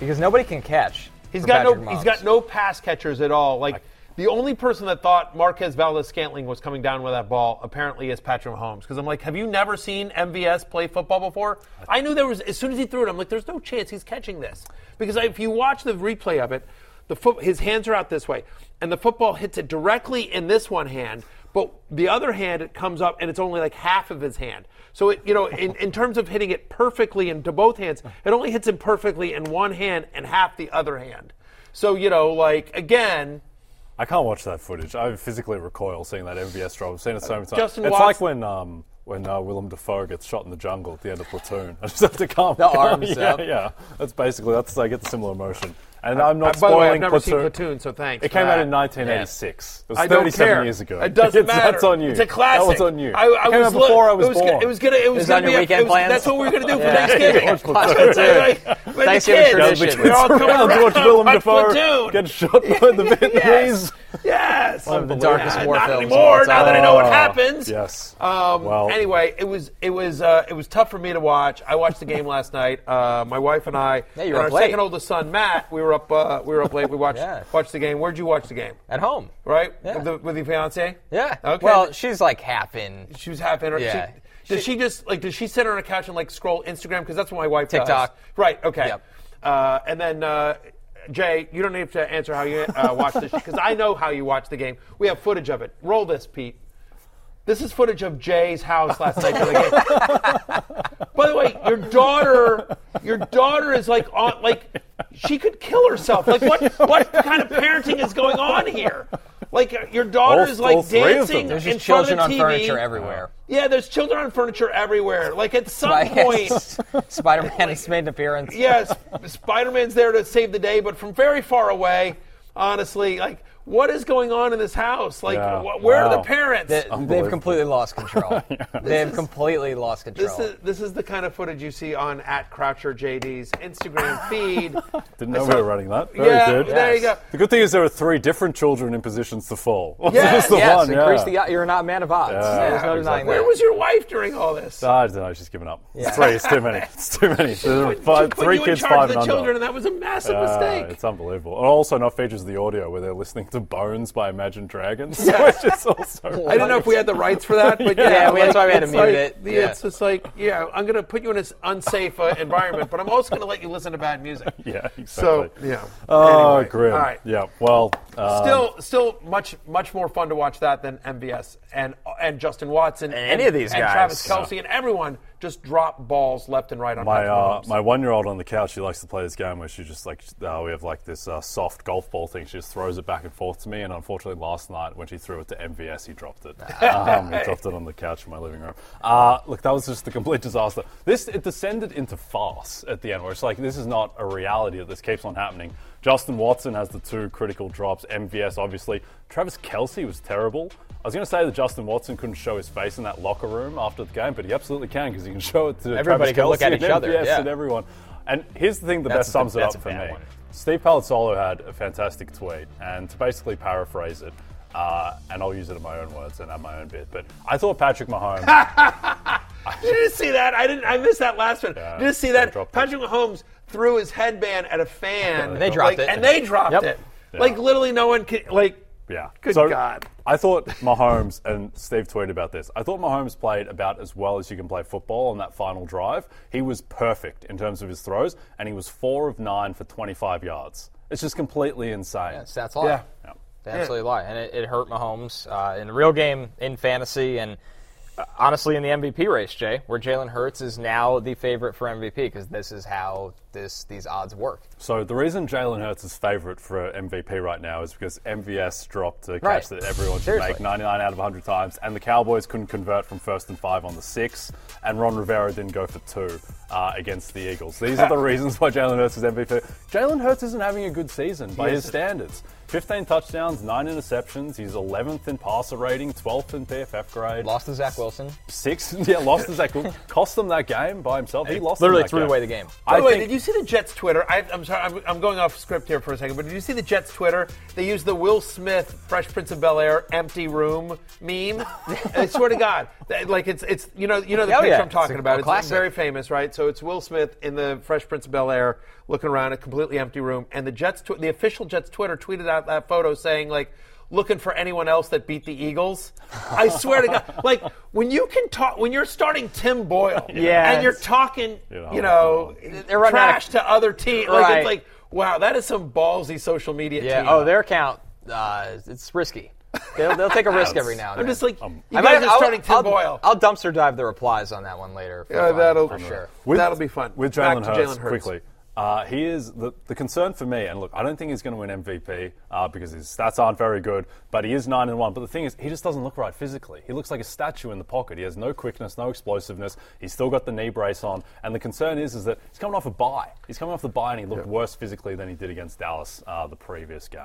because nobody can catch. He's got Patrick no. He's Mahomes. got no pass catchers at all. Like the only person that thought Marquez Valdes Scantling was coming down with that ball apparently is Patrick Mahomes. Because I'm like, have you never seen MVS play football before? I knew there was as soon as he threw it, I'm like, there's no chance he's catching this. Because if you watch the replay of it, the foot, his hands are out this way, and the football hits it directly in this one hand. But the other hand, it comes up and it's only like half of his hand. So it, you know, in, in terms of hitting it perfectly into both hands, it only hits him perfectly in one hand and half the other hand. So you know, like again, I can't watch that footage. I physically recoil seeing that MVS drop. I've seen it so many times. Justin it's Watts- like when um, when uh, Willem Dafoe gets shot in the jungle at the end of Platoon. I just have to calm. The calm- arms yeah, up. Yeah, that's basically that's I get the similar emotion. And I- I'm not I- by the way, I've spoiling never seen Platoon. Platoon, so thanks It for came out in 1986. It was I don't 37 care. years ago. It doesn't It's- matter. That's on you. It's a classic. That was on you. I, I it came was out before I was it was born. Gonna, it was gonna. It was Is gonna on your be a- weekend was- plans? That's what we were gonna do for Thanksgiving. Platoon. Like, like, when the Thanksgiving tradition. We're all coming Let's around watch to Willem watch Dafoe Platoon. get shot by the Vietnamese. Yes. One of the darkest war films of anymore. Now that I know what Oh, happens. Yes. Um, Well- anyway, it was it was uh, it was tough for me to watch. I watched the game last night. Uh, my wife and I, Yeah, you and were our second oldest son Matt, we were up uh, we were up late. We watched Yeah. watched the game. Where'd you watch the game? at home. Right Yeah. with, the, with your fiance. Yeah. Okay. Well, she's like half in. She was half in her. Yeah. She, does she just like does she sit on a couch and like scroll Instagram because that's what my wife TikTok. does. Right. Okay. Yep. Uh, and then uh, Jay, you don't need to answer how you uh, watch this because I know how you watch the game. We have footage of it. Roll this, Pete. This is footage of Jay's house last night for the game. By the way, your daughter, your daughter is like on, like she could kill herself. Like what? What kind of parenting is going on here? Like uh, your daughter is like all three of them. dancing There's in front children of on the TV. furniture everywhere. Yeah, there's children on furniture everywhere. Like at some point, Spider Man has made an appearance. yes, Spider Man's there to save the day, but from very far away, honestly, like what is going on in this house? Like, Yeah. wh- where are the parents? They, they've completely lost control. They've completely lost control. This is this is the kind of footage you see on at Croucher JD's Instagram feed. Didn't know I we were running that. Very yeah, good. there you go. The good thing is there are three different children in positions to fall. Yeah, Just the yes, one, increase yeah. the. Uh, you're not a man of odds. Yeah, There's no exactly. Where was your wife during all this? I don't know. She's given up. Yeah. Three. It's too many. It's too many. There are She five, put three you kids, in charge five of the children, and that was a massive mistake. It's unbelievable. And also enough features of the audio where they're listening to Bones by Imagine Dragons. Yeah. Which is also I didn't know if we had the rights for that, but yeah, Yeah, we- that's why we had to mute like- it. Yeah. It's just like, yeah, I'm going to put you in an unsafe uh, environment, but I'm also going to let you listen to bad music. Yeah, So, exactly. yeah. Oh, Anyway, grim. All right. Yeah. Well, um, Still, still much, much more fun to watch that than MVS and and Justin Watson, and, Any of these and guys. Travis Kelce, and everyone just drop balls left and right on my uh, my one year old on the couch, she likes to play this game where she just like uh, we have like this uh, soft golf ball thing. She just throws it back and forth to me. And unfortunately, last night when she threw it to MVS, he dropped it. um, he dropped it on the couch in my living room. Uh, look, that was just a complete disaster. This it descended into farce at the end, where it's like this is not a reality that this keeps on happening. Justin Watson has the two critical drops. MVS obviously Travis Kelce was terrible. I was going to say that Justin Watson couldn't show his face in that locker room after the game, but he absolutely can because he can show it to Everybody Travis can look Kelce at each other, MVS yeah. and everyone. And here's the thing that That's best a- sums it up for me. one. Steve Palazzolo had a fantastic tweet, and to basically paraphrase it, uh, and I'll use it in my own words and add my own bit, but I thought Patrick Mahomes. Did you see that? I didn't. I missed that last one. Yeah, Did you see that? Patrick Mahomes threw his headband at a fan. They dropped like- it. and they dropped Yep. it. Yeah. Like literally, no one could. Like, Yeah. Good so God. I thought Mahomes, and Steve tweeted about this, I thought Mahomes played about as well as you can play football on that final drive. He was perfect in terms of his throws, and he was four of nine for 25 yards. It's just completely insane. Yeah, stats lie. Yeah. Yeah. They absolutely lie, and it, it hurt Mahomes uh, in a real game in fantasy, and honestly in the MVP race, Jay, where Jalen Hurts is now the favorite for MVP because this is how this these odds work. So the reason Jalen Hurts is favourite for MVP right now is because MVS dropped a catch Right. that everyone should Seriously. make 99 out of 100 times, and the Cowboys couldn't convert from first and five on the six, and Ron Rivera didn't go for two uh, against the Eagles. These are the reasons why Jalen Hurts is MVP. Jalen Hurts isn't having a good season by his standards. 15 touchdowns, 9 interceptions. He's 11th in passer rating, 12th in PFF grade. Lost to Zach Wilson. Six, yeah, lost to Zach. Wilson. Cost them that game by himself. He lost. them Literally that threw game. away the game. By I the way, think- did you see the Jets Twitter? I, I'm sorry, I'm, I'm going off script here for a second, but did you see the Jets Twitter? They used the Will Smith Fresh Prince of Bel Air empty room meme. I swear to God, like it's it's you know you know the Oh, picture yeah. I'm talking It's about. a It's classic. very famous, right? So it's Will Smith in the Fresh Prince of Bel Air looking around a completely empty room, and the Jets, tw- the official Jets Twitter tweeted out that photo saying like. Looking for anyone else that beat the Eagles? I swear to God, like when you can talk, when you're starting Tim Boyle, Yeah, and you're talking, You know, you know, They're running out of- trash to other teams. Like Right. it's like, wow, that is some ballsy social media. Yeah. team. Oh, their account. Uh, it's risky. They'll, they'll take a risk every now and then. I'm just like, Um, you I guys might- are starting Tim I'll, Boyle. I'll dumpster dive the replies on that one later. For Yeah, fun, that'll for sure. That'll be fun. With Jalen Hurts, Jalen Hurts. quickly. Uh, he is the, the concern for me, and look, I don't think he's going to win MVP uh, because his stats aren't very good, but he is 9 and 1. But the thing is, he just doesn't look right physically. He looks like a statue in the pocket. He has no quickness, no explosiveness. He's still got the knee brace on. And the concern is, is that he's coming off a bye. He's coming off the bye, and he looked worse physically than he did against Dallas uh, the previous game.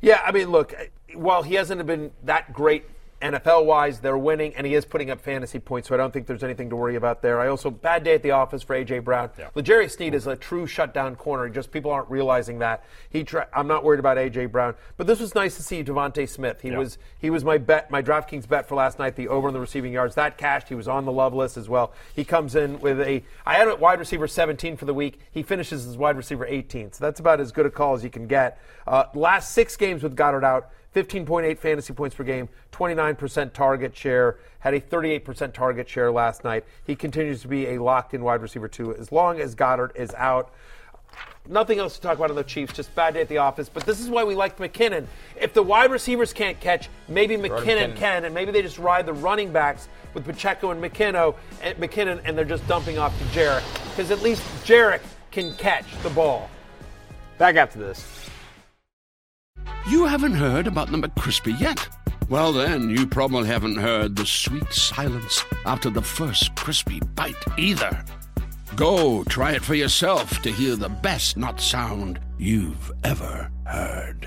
Yeah, I mean, look, while he hasn't been that great NFL wise, they're winning, and he is putting up fantasy points, so I don't think there's anything to worry about there. I also, bad day at the office for A.J. Brown. Yeah. L'Jarius Sneed is a true shutdown corner, just people aren't realizing that. He, try, I'm not worried about A.J. Brown, but this was nice to see DeVonta Smith. He Yeah. was he was my bet, my DraftKings bet for last night, the over on the receiving yards. That cashed. He was on the love list as well. He comes in with a, I had him at wide receiver 17 for the week. He finishes as wide receiver 18, so that's about as good a call as you can get. Uh, last six games with Goedert out. 15.8 fantasy points per game, 29% target share, had a 38% target share last night. He continues to be a locked in wide receiver, too, as long as Goedert is out. Nothing else to talk about on the Chiefs, just bad day at the office. But this is why we liked McKinnon. If the wide receivers can't catch, maybe McKinnon, McKinnon. can, and maybe they just ride the running backs with Pacheco and McKinnon, and McKinnon, and they're just dumping off to Jerick. Because at least Jerick can catch the ball. Back after this. You haven't heard about the McCrispy yet? Well, then, you probably haven't heard the sweet silence after the first crispy bite either. Go try it for yourself to hear the best nut sound you've ever heard.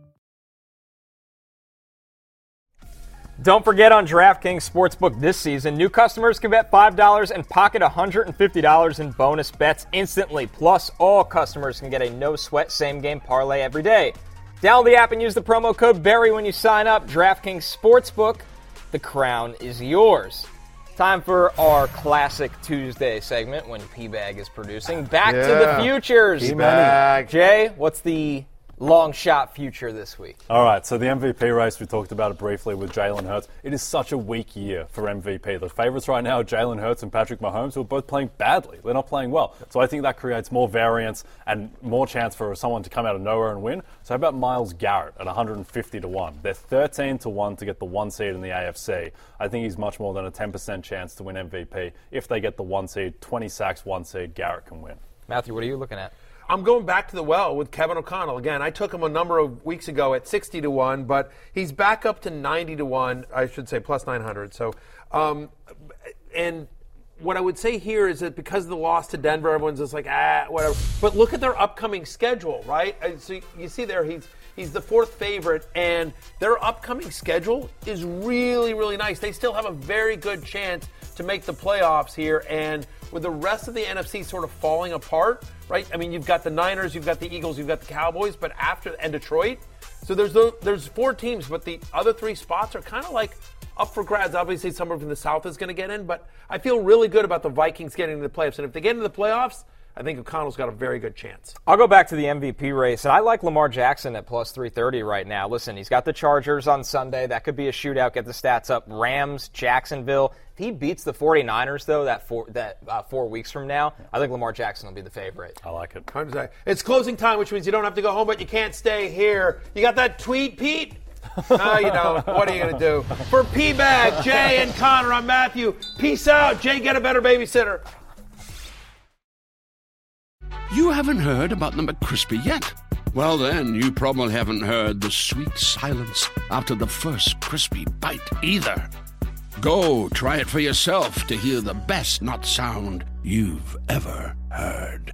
Don't forget on DraftKings Sportsbook this season, new customers can bet $5 and pocket $150 in bonus bets instantly. Plus, all customers can get a no sweat same game parlay every day. Download the app and use the promo code BERRY when you sign up. DraftKings Sportsbook, the crown is yours. Time for our classic Tuesday segment when P Bag is producing. Back to the futures. P-Bag. Jay, what's the long shot future this week? All right, so the MVP race, we talked about it briefly with Jalen Hurts. It is such a weak year for MVP. The favorites right now are Jalen Hurts and Patrick Mahomes, who are both playing badly. They're not playing well. So I think that creates more variance and more chance for someone to come out of nowhere and win. So how about Myles Garrett at 150 to 1? They're 13 to 1 to get the one seed in the AFC. I think he's much more than a 10% chance to win MVP. If they get the one seed, 20 sacks, one seed, Garrett can win. Matthew, what are you looking at? I'm going back to the well with Kevin O'Connell again. I took him a number of weeks ago at 60 to one, but he's back up to 90 to one. I should say plus 900. So, um, and what I would say here is that because of the loss to Denver, everyone's just like ah whatever. But look at their upcoming schedule, right? So you see there he's he's the fourth favorite, and their upcoming schedule is really really nice. They still have a very good chance to make the playoffs here, and with the rest of the NFC sort of falling apart, right? I mean, you've got the Niners, you've got the Eagles, you've got the Cowboys, but after and Detroit. So there's the, there's four teams, but the other three spots are kind of like up for grabs. Obviously, someone from the South is going to get in, but I feel really good about the Vikings getting into the playoffs. And if they get into the playoffs, I think O'Connell's got a very good chance. I'll go back to the MVP race, and I like Lamar Jackson at plus 330 right now. Listen, he's got the Chargers on Sunday. That could be a shootout. Get the stats up. Rams, Jacksonville. If he beats the 49ers, though, that four, that, uh, four weeks from now, I think Lamar Jackson will be the favorite. I like it. Time to say. It's closing time, which means you don't have to go home, but you can't stay here. You got that tweet, Pete? no, you don't. What are you going to do? For P Bag, Jay, and Connor, I'm Matthew. Peace out. Jay, get a better babysitter. You haven't heard about the McCrispy yet? Well, then, you probably haven't heard the sweet silence after the first crispy bite either. Go try it for yourself to hear the best nut sound you've ever heard.